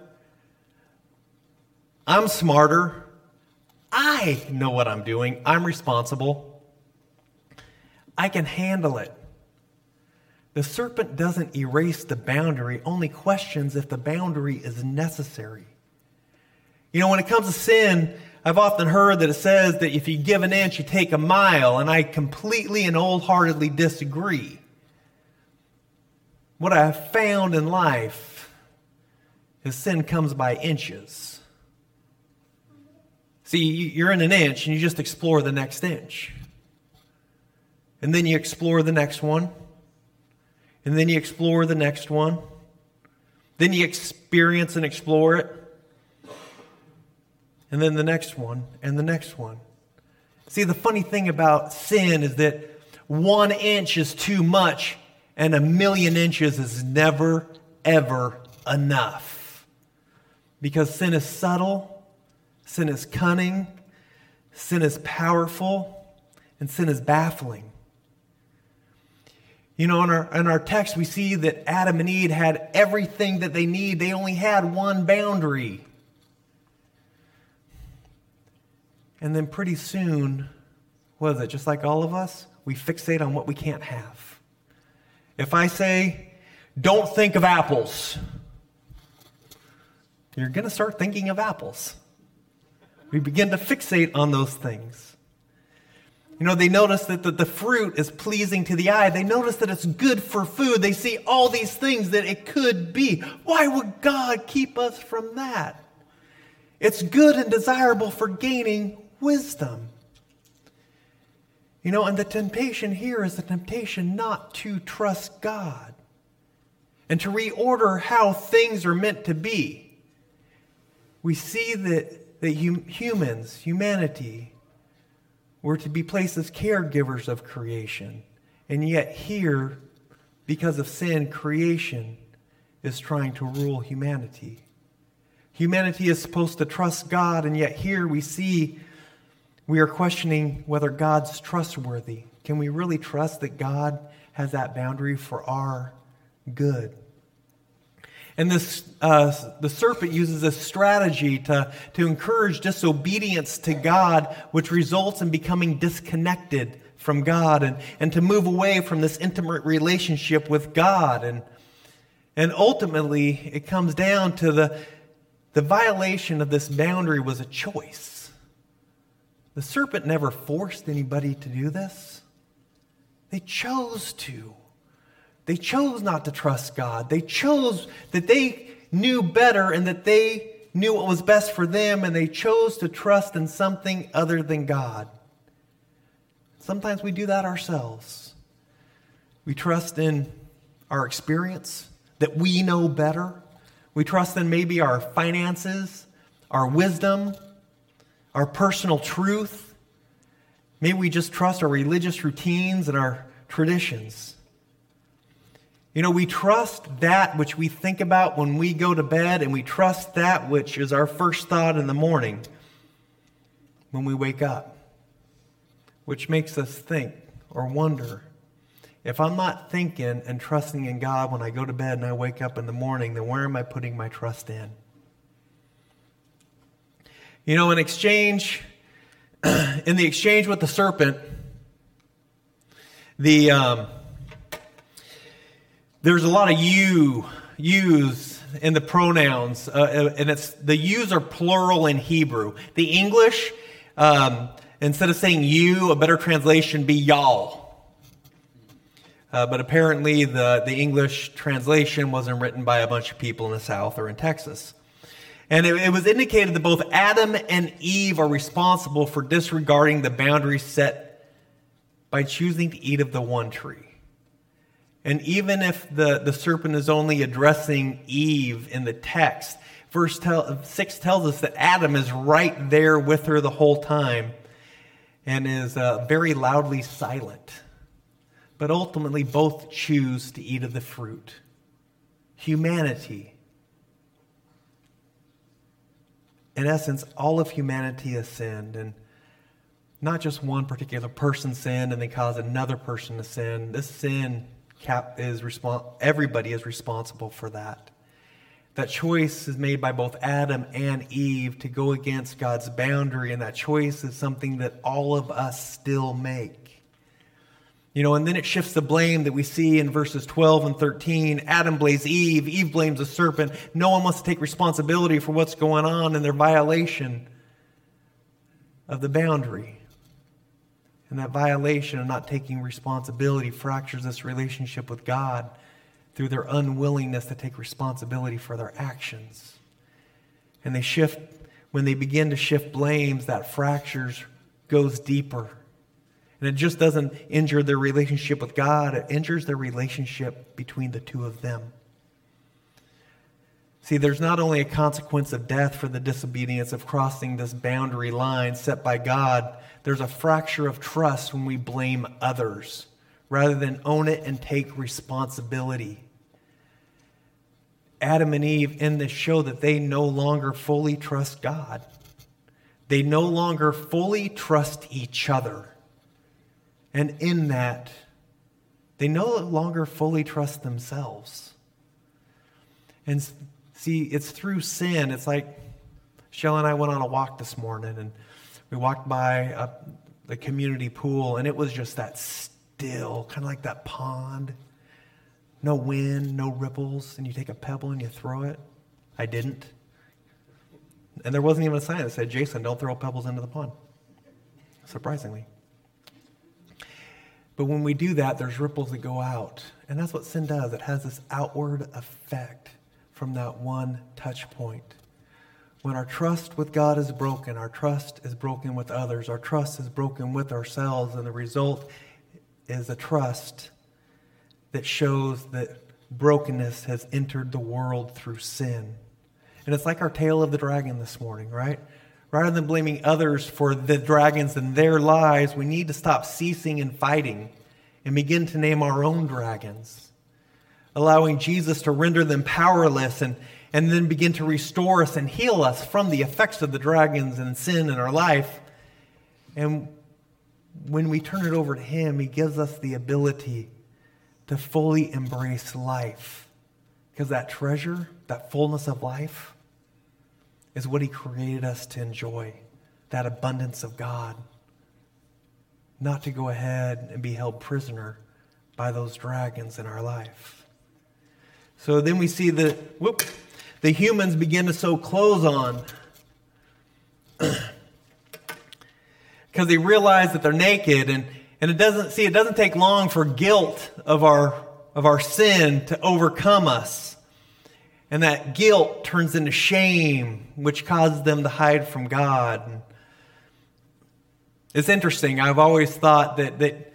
I'm smarter. I know what I'm doing. I'm responsible. I can handle it. The serpent doesn't erase the boundary, only questions if the boundary is necessary. You know, when it comes to sin, I've often heard that it says that if you give an inch, you take a mile, and I completely and wholeheartedly disagree. What I have found in life is sin comes by inches. See, you're in an inch and you just explore the next inch. And then you explore the next one and then you explore the next one. Then you experience and explore it. And then the next one, and the next one. See, the funny thing about sin is that one inch is too much, and a million inches is never, ever enough. Because sin is subtle, sin is cunning, sin is powerful, and sin is baffling. You know, in our, in our text, we see that Adam and Eve had everything that they need. They only had one boundary. And then pretty soon, what is it? Just like all of us, we fixate on what we can't have. If I say, don't think of apples, you're going to start thinking of apples. We begin to fixate on those things. You know, they notice that the, the fruit is pleasing to the eye. They notice that it's good for food. They see all these things that it could be. Why would God keep us from that? It's good and desirable for gaining wisdom. You know, and the temptation here is the temptation not to trust God. and to reorder how things are meant to be. We see that, that hum- humans, humanity, were to be placed as caregivers of creation. And yet, here, because of sin, creation is trying to rule humanity. Humanity is supposed to trust God, and yet here we see we are questioning whether God's trustworthy. Can we really trust that God has that boundary for our good? And this, uh, the serpent uses a strategy to, to encourage disobedience to God, which results in becoming disconnected from God and, and to move away from this intimate relationship with God. And, and ultimately, it comes down to the, the violation of this boundary was a choice. The serpent never forced anybody to do this, they chose to. They chose not to trust God. They chose that they knew better and that they knew what was best for them, and they chose to trust in something other than God. Sometimes we do that ourselves. We trust in our experience, that we know better. We trust in maybe our finances, our wisdom, our personal truth. Maybe we just trust our religious routines and our traditions. You know, we trust that which we think about when we go to bed, and we trust that which is our first thought in the morning when we wake up, which makes us think or wonder. If I'm not thinking and trusting in God when I go to bed and I wake up in the morning, then where am I putting my trust in? You know, in exchange, in the exchange with the serpent, the um, there's a lot of you, yous in the pronouns, uh, and it's the yous are plural in Hebrew. The English, um, instead of saying you, a better translation be y'all. Uh, but apparently, the, the English translation wasn't written by a bunch of people in the South or in Texas. And it, it was indicated that both Adam and Eve are responsible for disregarding the boundaries set by choosing to eat of the one tree. And even if the, the serpent is only addressing Eve in the text, verse tell, 6 tells us that Adam is right there with her the whole time and is uh, very loudly silent. But ultimately, both choose to eat of the fruit. Humanity. In essence, all of humanity has sinned, and not just one particular person sinned and they caused another person to sin. This sin cap is everybody is responsible for that. That choice is made by both Adam and Eve to go against God's boundary, and that choice is something that all of us still make. You know, and then it shifts the blame that we see in verses 12 and 13. Adam blames Eve, Eve blames the serpent. No one wants to take responsibility for what's going on in their violation of the boundary. And that violation of not taking responsibility fractures this relationship with God through their unwillingness to take responsibility for their actions. And they shift, when they begin to shift blames, that fractures goes deeper. And it just doesn't injure their relationship with God, it injures their relationship between the two of them. See, there's not only a consequence of death for the disobedience of crossing this boundary line set by God, there's a fracture of trust when we blame others rather than own it and take responsibility. Adam and Eve in this show that they no longer fully trust God. They no longer fully trust each other. And in that, they no longer fully trust themselves. And see, it's through sin. It's like Shell and I went on a walk this morning, and we walked by a, the community pool, and it was just that still, kind of like that pond. No wind, no ripples, and you take a pebble and you throw it. I didn't. And there wasn't even a sign that said, Jason, don't throw pebbles into the pond. Surprisingly. But when we do that, there's ripples that go out. And that's what sin does. It has this outward effect from that one touch point. When our trust with God is broken, our trust is broken with others, our trust is broken with ourselves, and the result is a trust that shows that brokenness has entered the world through sin. And it's like our tale of the dragon this morning, right? Rather than blaming others for the dragons in their lives, we need to stop ceasing and fighting and begin to name our own dragons, allowing Jesus to render them powerless and, and then begin to restore us and heal us from the effects of the dragons and sin in our life. And when we turn it over to Him, He gives us the ability to fully embrace life. Because that treasure, that fullness of life, is what He created us to enjoy that abundance of God. Not to go ahead and be held prisoner by those dragons in our life. So then we see the, whoop, the humans begin to sew clothes on. because they realize that they're naked and, and it doesn't see it doesn't take long for guilt of our of our sin to overcome us. And that guilt turns into shame which causes them to hide from god. It's interesting. I've always thought that that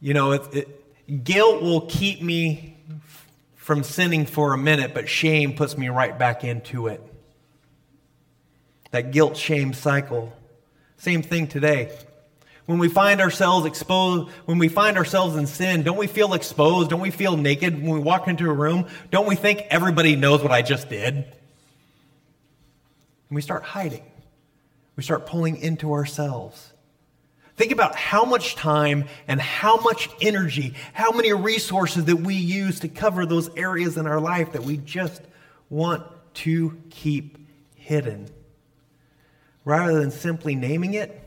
you know it, it, guilt will keep me from sinning for a minute but shame puts me right back into it that guilt shame cycle same thing today. When we find ourselves exposed, when we find ourselves in sin, don't we feel exposed? Don't we feel naked when we walk into a room? Don't we think everybody knows what I just did? And we start hiding. We start pulling into ourselves. Think about how much time and how much energy, how many resources that we use to cover those areas in our life that we just want to keep hidden rather than simply naming it,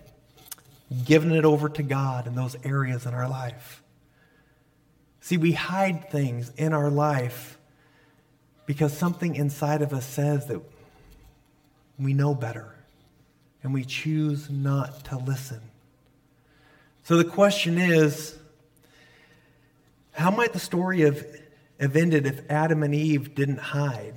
giving it over to God in those areas in our life. See, we hide things in our life because something inside of us says that we know better and we choose not to listen. So the question is how might the story have, have ended if Adam and Eve didn't hide?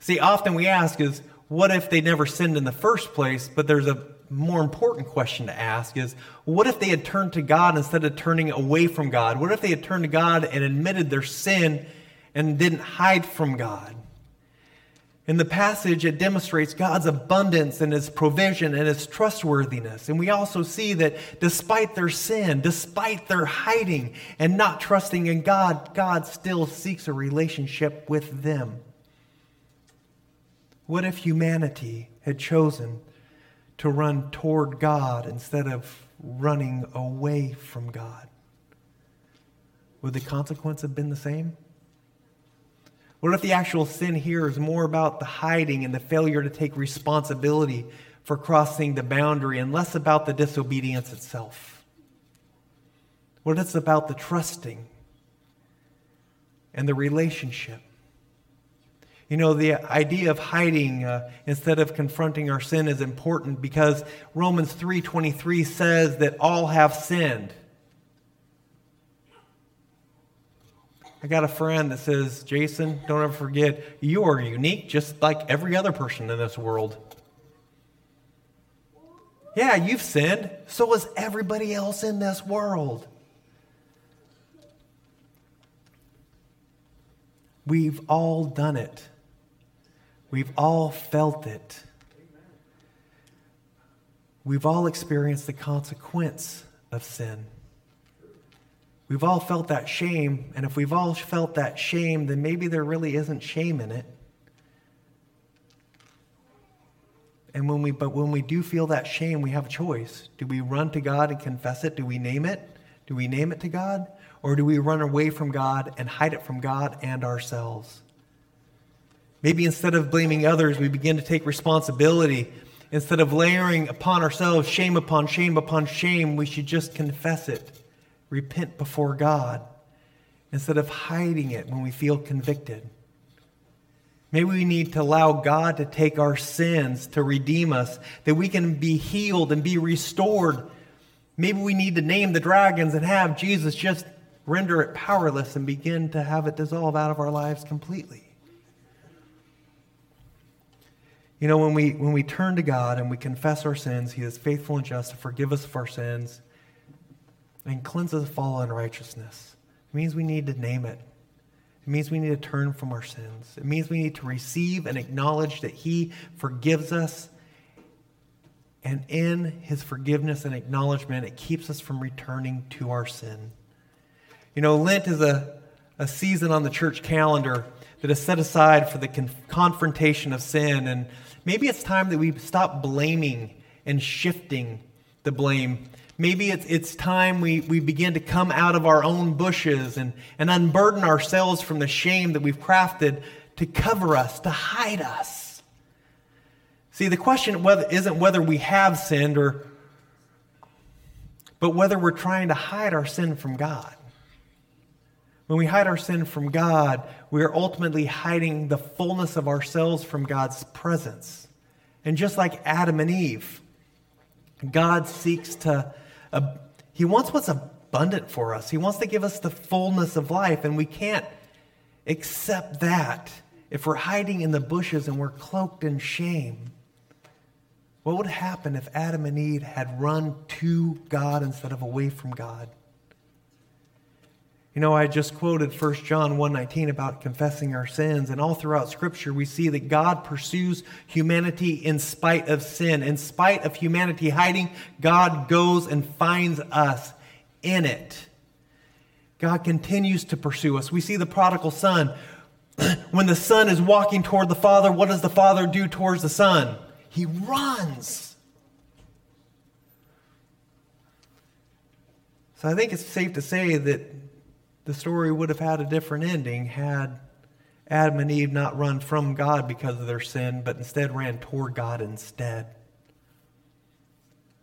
See, often we ask is what if they never sinned in the first place? But there's a more important question to ask is what if they had turned to God instead of turning away from God? What if they had turned to God and admitted their sin and didn't hide from God? In the passage, it demonstrates God's abundance and his provision and his trustworthiness. And we also see that despite their sin, despite their hiding and not trusting in God, God still seeks a relationship with them. What if humanity had chosen to run toward God instead of running away from God? Would the consequence have been the same? What if the actual sin here is more about the hiding and the failure to take responsibility for crossing the boundary and less about the disobedience itself? What if it's about the trusting and the relationship? You know, the idea of hiding uh, instead of confronting our sin is important because Romans 3:23 says that all have sinned. I got a friend that says, "Jason, don't ever forget you are unique just like every other person in this world." Yeah, you've sinned. So is everybody else in this world. We've all done it. We've all felt it. We've all experienced the consequence of sin. We've all felt that shame, and if we've all felt that shame, then maybe there really isn't shame in it. And when we but when we do feel that shame, we have a choice. Do we run to God and confess it? Do we name it? Do we name it to God? Or do we run away from God and hide it from God and ourselves? Maybe instead of blaming others, we begin to take responsibility. Instead of layering upon ourselves shame upon shame upon shame, we should just confess it, repent before God, instead of hiding it when we feel convicted. Maybe we need to allow God to take our sins to redeem us, that we can be healed and be restored. Maybe we need to name the dragons and have Jesus just render it powerless and begin to have it dissolve out of our lives completely. You know, when we, when we turn to God and we confess our sins, He is faithful and just to forgive us of our sins and cleanses of all unrighteousness. It means we need to name it. It It means we need to turn from our sins. It means we need to receive and acknowledge that He forgives us. And in His forgiveness and acknowledgement, it keeps us from returning to our sin. You know, Lent is a, a season on the church calendar that is set aside for the con- confrontation of sin. And maybe it's time that we stop blaming and shifting the blame. Maybe it's, it's time we, we begin to come out of our own bushes and, and unburden ourselves from the shame that we've crafted to cover us, to hide us. See, the question whether, isn't whether we have sinned or, but whether we're trying to hide our sin from God. When we hide our sin from God, we are ultimately hiding the fullness of ourselves from God's presence. And just like Adam and Eve, God seeks to, He wants what's abundant for us. He wants to give us the fullness of life, and we can't accept that if we're hiding in the bushes and we're cloaked in shame. What would happen if Adam and Eve had run to God instead of away from God? You know, I just quoted 1 John 1:19 about confessing our sins, and all throughout scripture we see that God pursues humanity in spite of sin. In spite of humanity hiding, God goes and finds us in it. God continues to pursue us. We see the prodigal son. when the son is walking toward the father, what does the father do towards the son? He runs. So I think it's safe to say that the story would have had a different ending had Adam and Eve not run from God because of their sin, but instead ran toward God instead.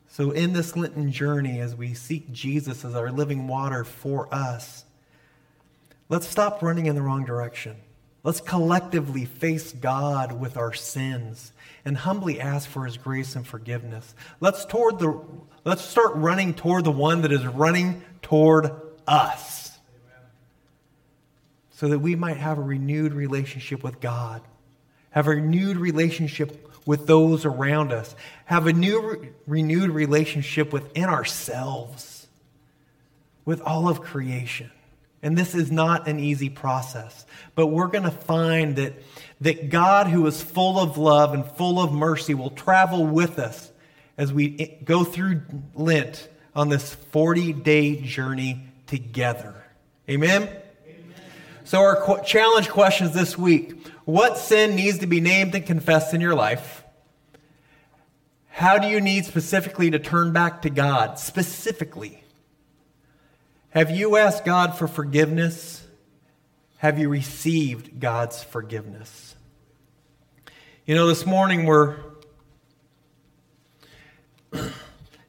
So, in this Lenten journey, as we seek Jesus as our living water for us, let's stop running in the wrong direction. Let's collectively face God with our sins and humbly ask for his grace and forgiveness. Let's toward the let's start running toward the one that is running toward us. So that we might have a renewed relationship with God. Have a renewed relationship with those around us. Have a new renewed relationship within ourselves. With all of creation. And this is not an easy process. But we're going to find that, that God, who is full of love and full of mercy, will travel with us as we eh, go through Lent on this 40 day journey together. Amen? So, our challenge questions this week What sin needs to be named and confessed in your life? How do you need specifically to turn back to God? Specifically. Have you asked God for forgiveness? Have you received God's forgiveness? You know, this morning we're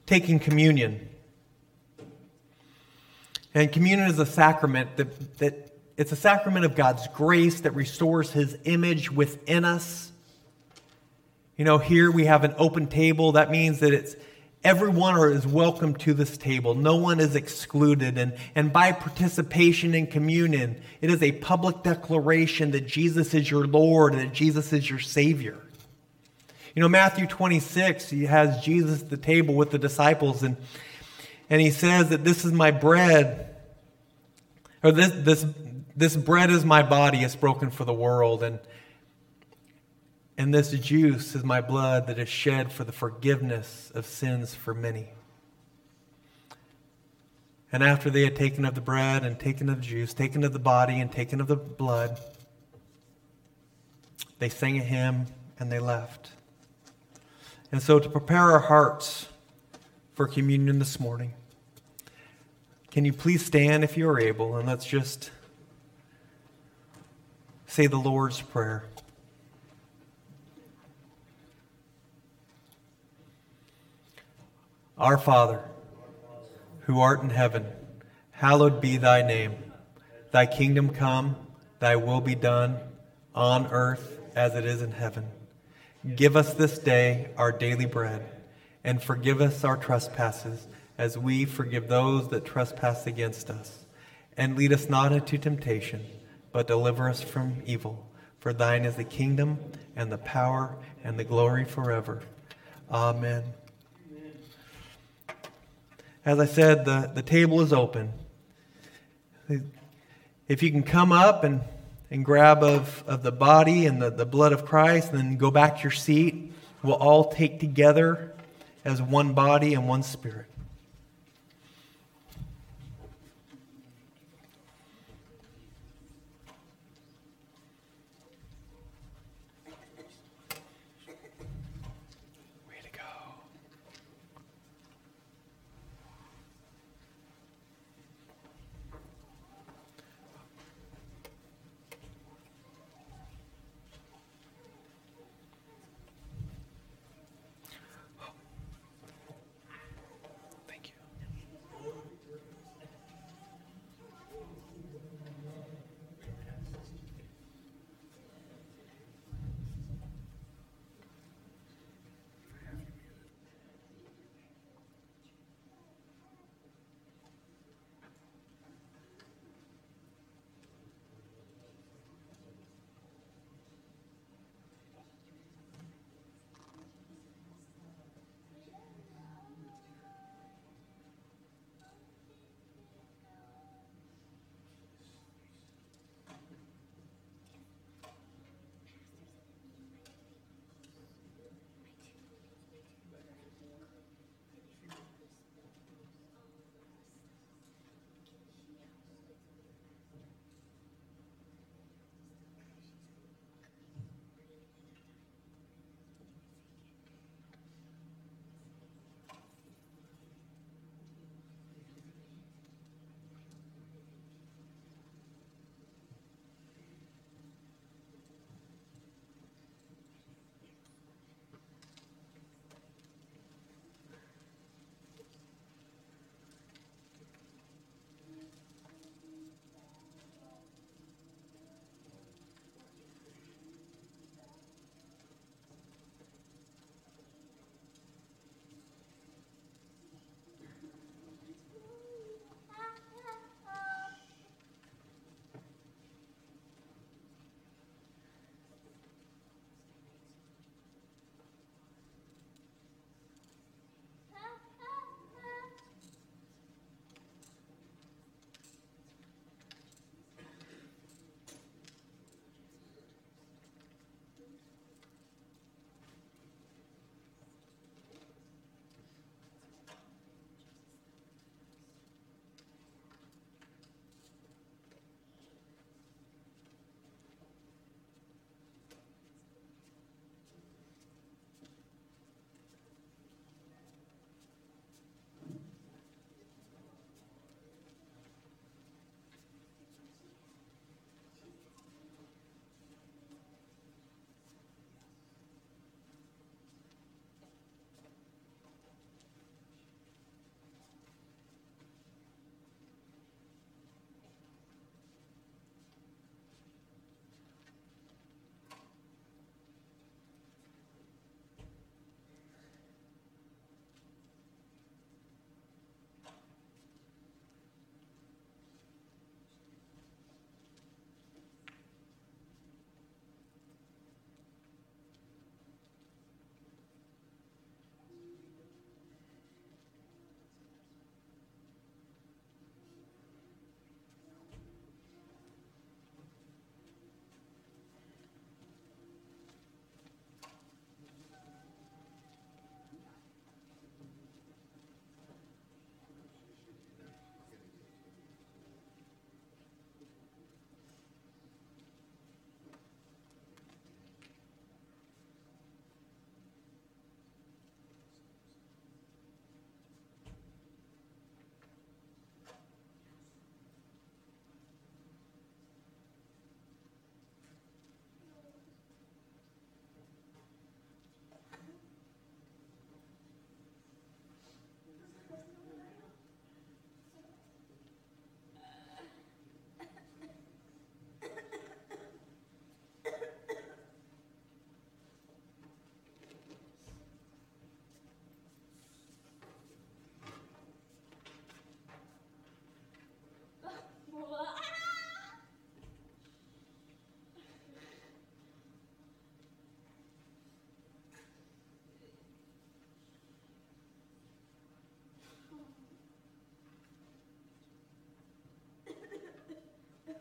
taking communion. And communion is a sacrament that, that it's a sacrament of God's grace that restores his image within us. You know, here we have an open table. That means that it's everyone is welcome to this table. No one is excluded. And, and by participation in communion, it is a public declaration that Jesus is your Lord and that Jesus is your Savior. You know, Matthew 26, he has Jesus at the table with the disciples, and, and he says that this is my bread, or this, this, this bread is my body, it's broken for the world. And, and this juice is my blood that is shed for the forgiveness of sins for many. And after they had taken of the bread and taken of the juice, taken of the body and taken of the blood, they sang a hymn and they left. And so, to prepare our hearts for communion this morning, can you please stand if you are able and let's just say the Lord's Prayer. Our Father, who art in heaven, hallowed be thy name. Thy kingdom come, thy will be done, on earth as it is in heaven. Give us this day our daily bread, and forgive us our trespasses, as we forgive those that trespass against us. And lead us not into temptation, but deliver us from evil. For thine is the kingdom, and the power, and the glory forever. Amen. As I said, the, the table is open. If you can come up and and grab of, of the body and the, the blood of Christ, and then go back to your seat. We'll all take together as one body and one spirit.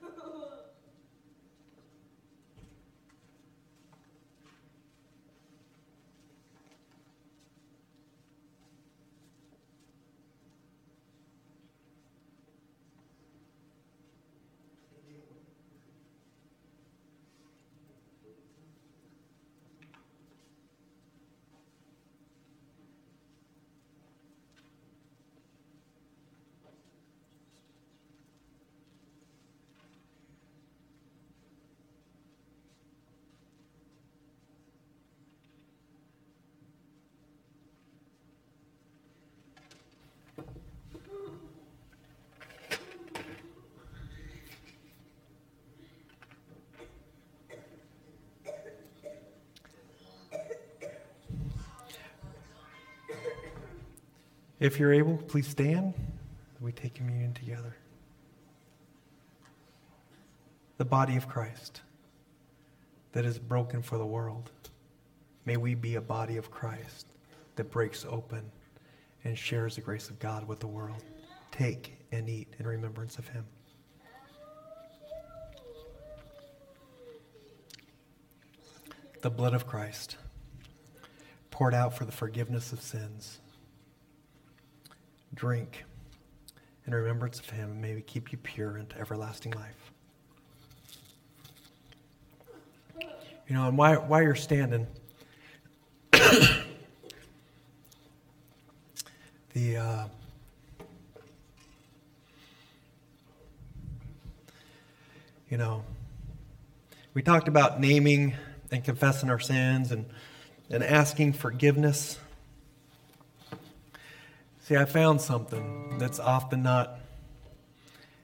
Oh. If you're able, please stand. We take communion together. The body of Christ that is broken for the world. May we be a body of Christ that breaks open and shares the grace of God with the world. Take and eat in remembrance of him. The blood of Christ poured out for the forgiveness of sins. Drink in remembrance of him, may we keep you pure into everlasting life. You know, and while, while you're standing, the uh, you know, we talked about naming and confessing our sins and, and asking forgiveness. See, I found something that's often not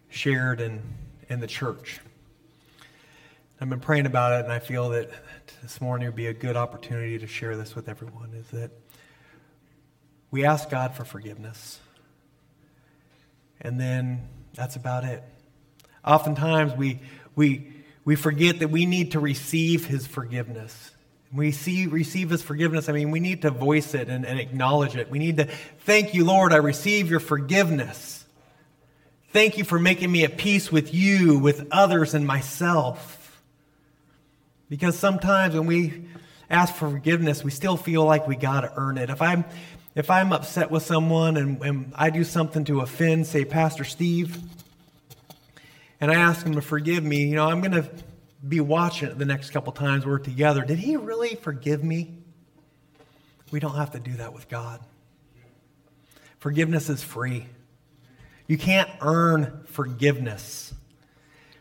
shared in, in the church. I've been praying about it, and I feel that this morning would be a good opportunity to share this with everyone. Is that we ask God for forgiveness, and then that's about it. Oftentimes, we we we forget that we need to receive His forgiveness. We see receive His forgiveness. I mean, we need to voice it and, and acknowledge it. We need to thank you, Lord. I receive your forgiveness. Thank you for making me at peace with you, with others, and myself. Because sometimes when we ask for forgiveness, we still feel like we got to earn it. If I'm, if I'm upset with someone and, and I do something to offend, say, Pastor Steve, and I ask him to forgive me, you know, I'm going to be watching it the next couple times we're together. Did he really forgive me? We don't have to do that with God. Forgiveness is free. You can't earn forgiveness.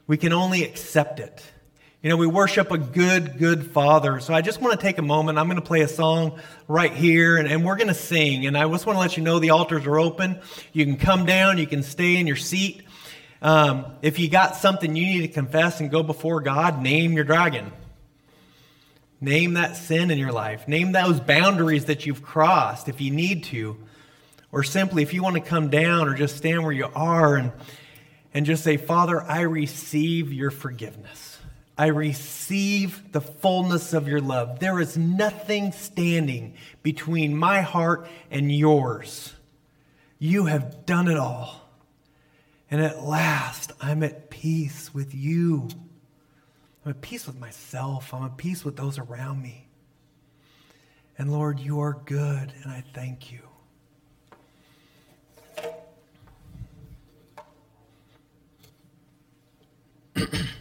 We can only accept it. You know, we worship a good, good Father. So I just want to take a moment. I'm going to play a song right here, and, and we're going to sing. And I just want to let you know the altars are open. You can come down, you can stay in your seat. Um, if you got something you need to confess and go before God, name your dragon. Name that sin in your life. Name those boundaries that you've crossed if you need to. Or simply, if you want to come down or just stand where you are and, and just say, Father, I receive your forgiveness. I receive the fullness of your love. There is nothing standing between my heart and yours. You have done it all. And at last, I'm at peace with you. I'm at peace with myself. I'm at peace with those around me. And Lord, you are good, and I thank you.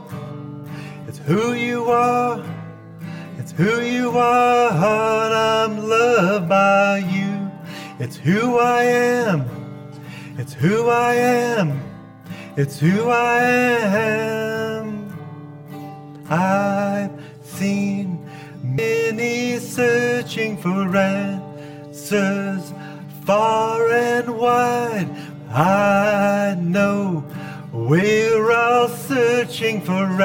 who you are, it's who you are, I'm loved by you. It's who I am, it's who I am, it's who I am. I've seen many searching for answers far and wide. I know we're all searching for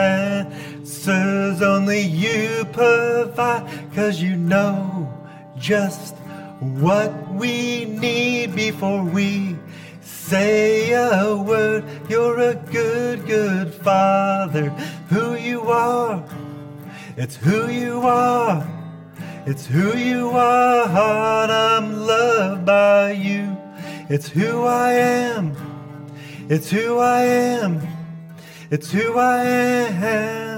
answers only you provide, cause you know just what we need before we say a word. You're a good, good father. Who you are, it's who you are. It's who you are, and I'm loved by you. It's who I am. It's who I am. It's who I am.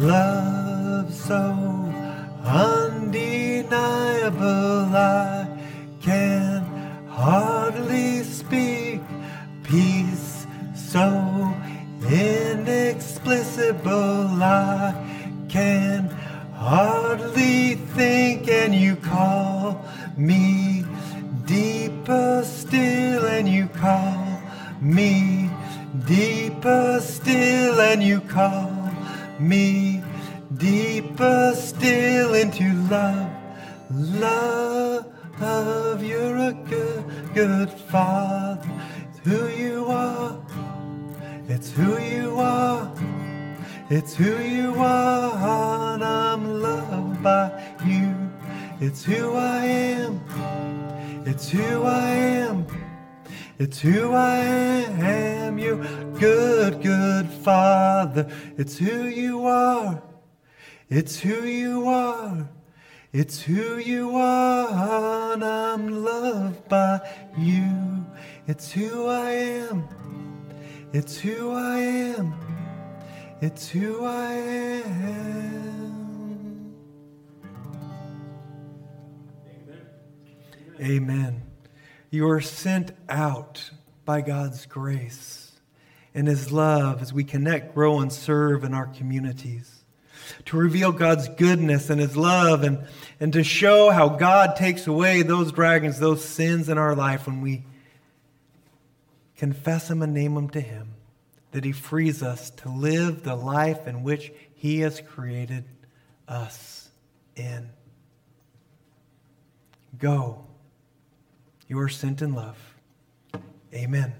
Love so undeniable, I can hardly speak. Peace so inexplicable, I can hardly think, and you call me deeper still, and you call me deeper still, and you call me deeper still into love. Love, you're a good, good father. It's who you are. It's who you are. It's who you are, and I'm loved by you. It's who I am. It's who I am. It's who I am. You good, good Father. It's who you are. It's who you are. It's who you are, and I'm loved by you. It's who I am. It's who I am. It's who I am. Amen. You are sent out by God's grace and His love as we connect, grow, and serve in our communities. To reveal God's goodness and His love and, and to show how God takes away those dragons, those sins in our life when we confess Him and name Him to Him, that He frees us to live the life in which He has created us in. Go. You are sent in love. Amen.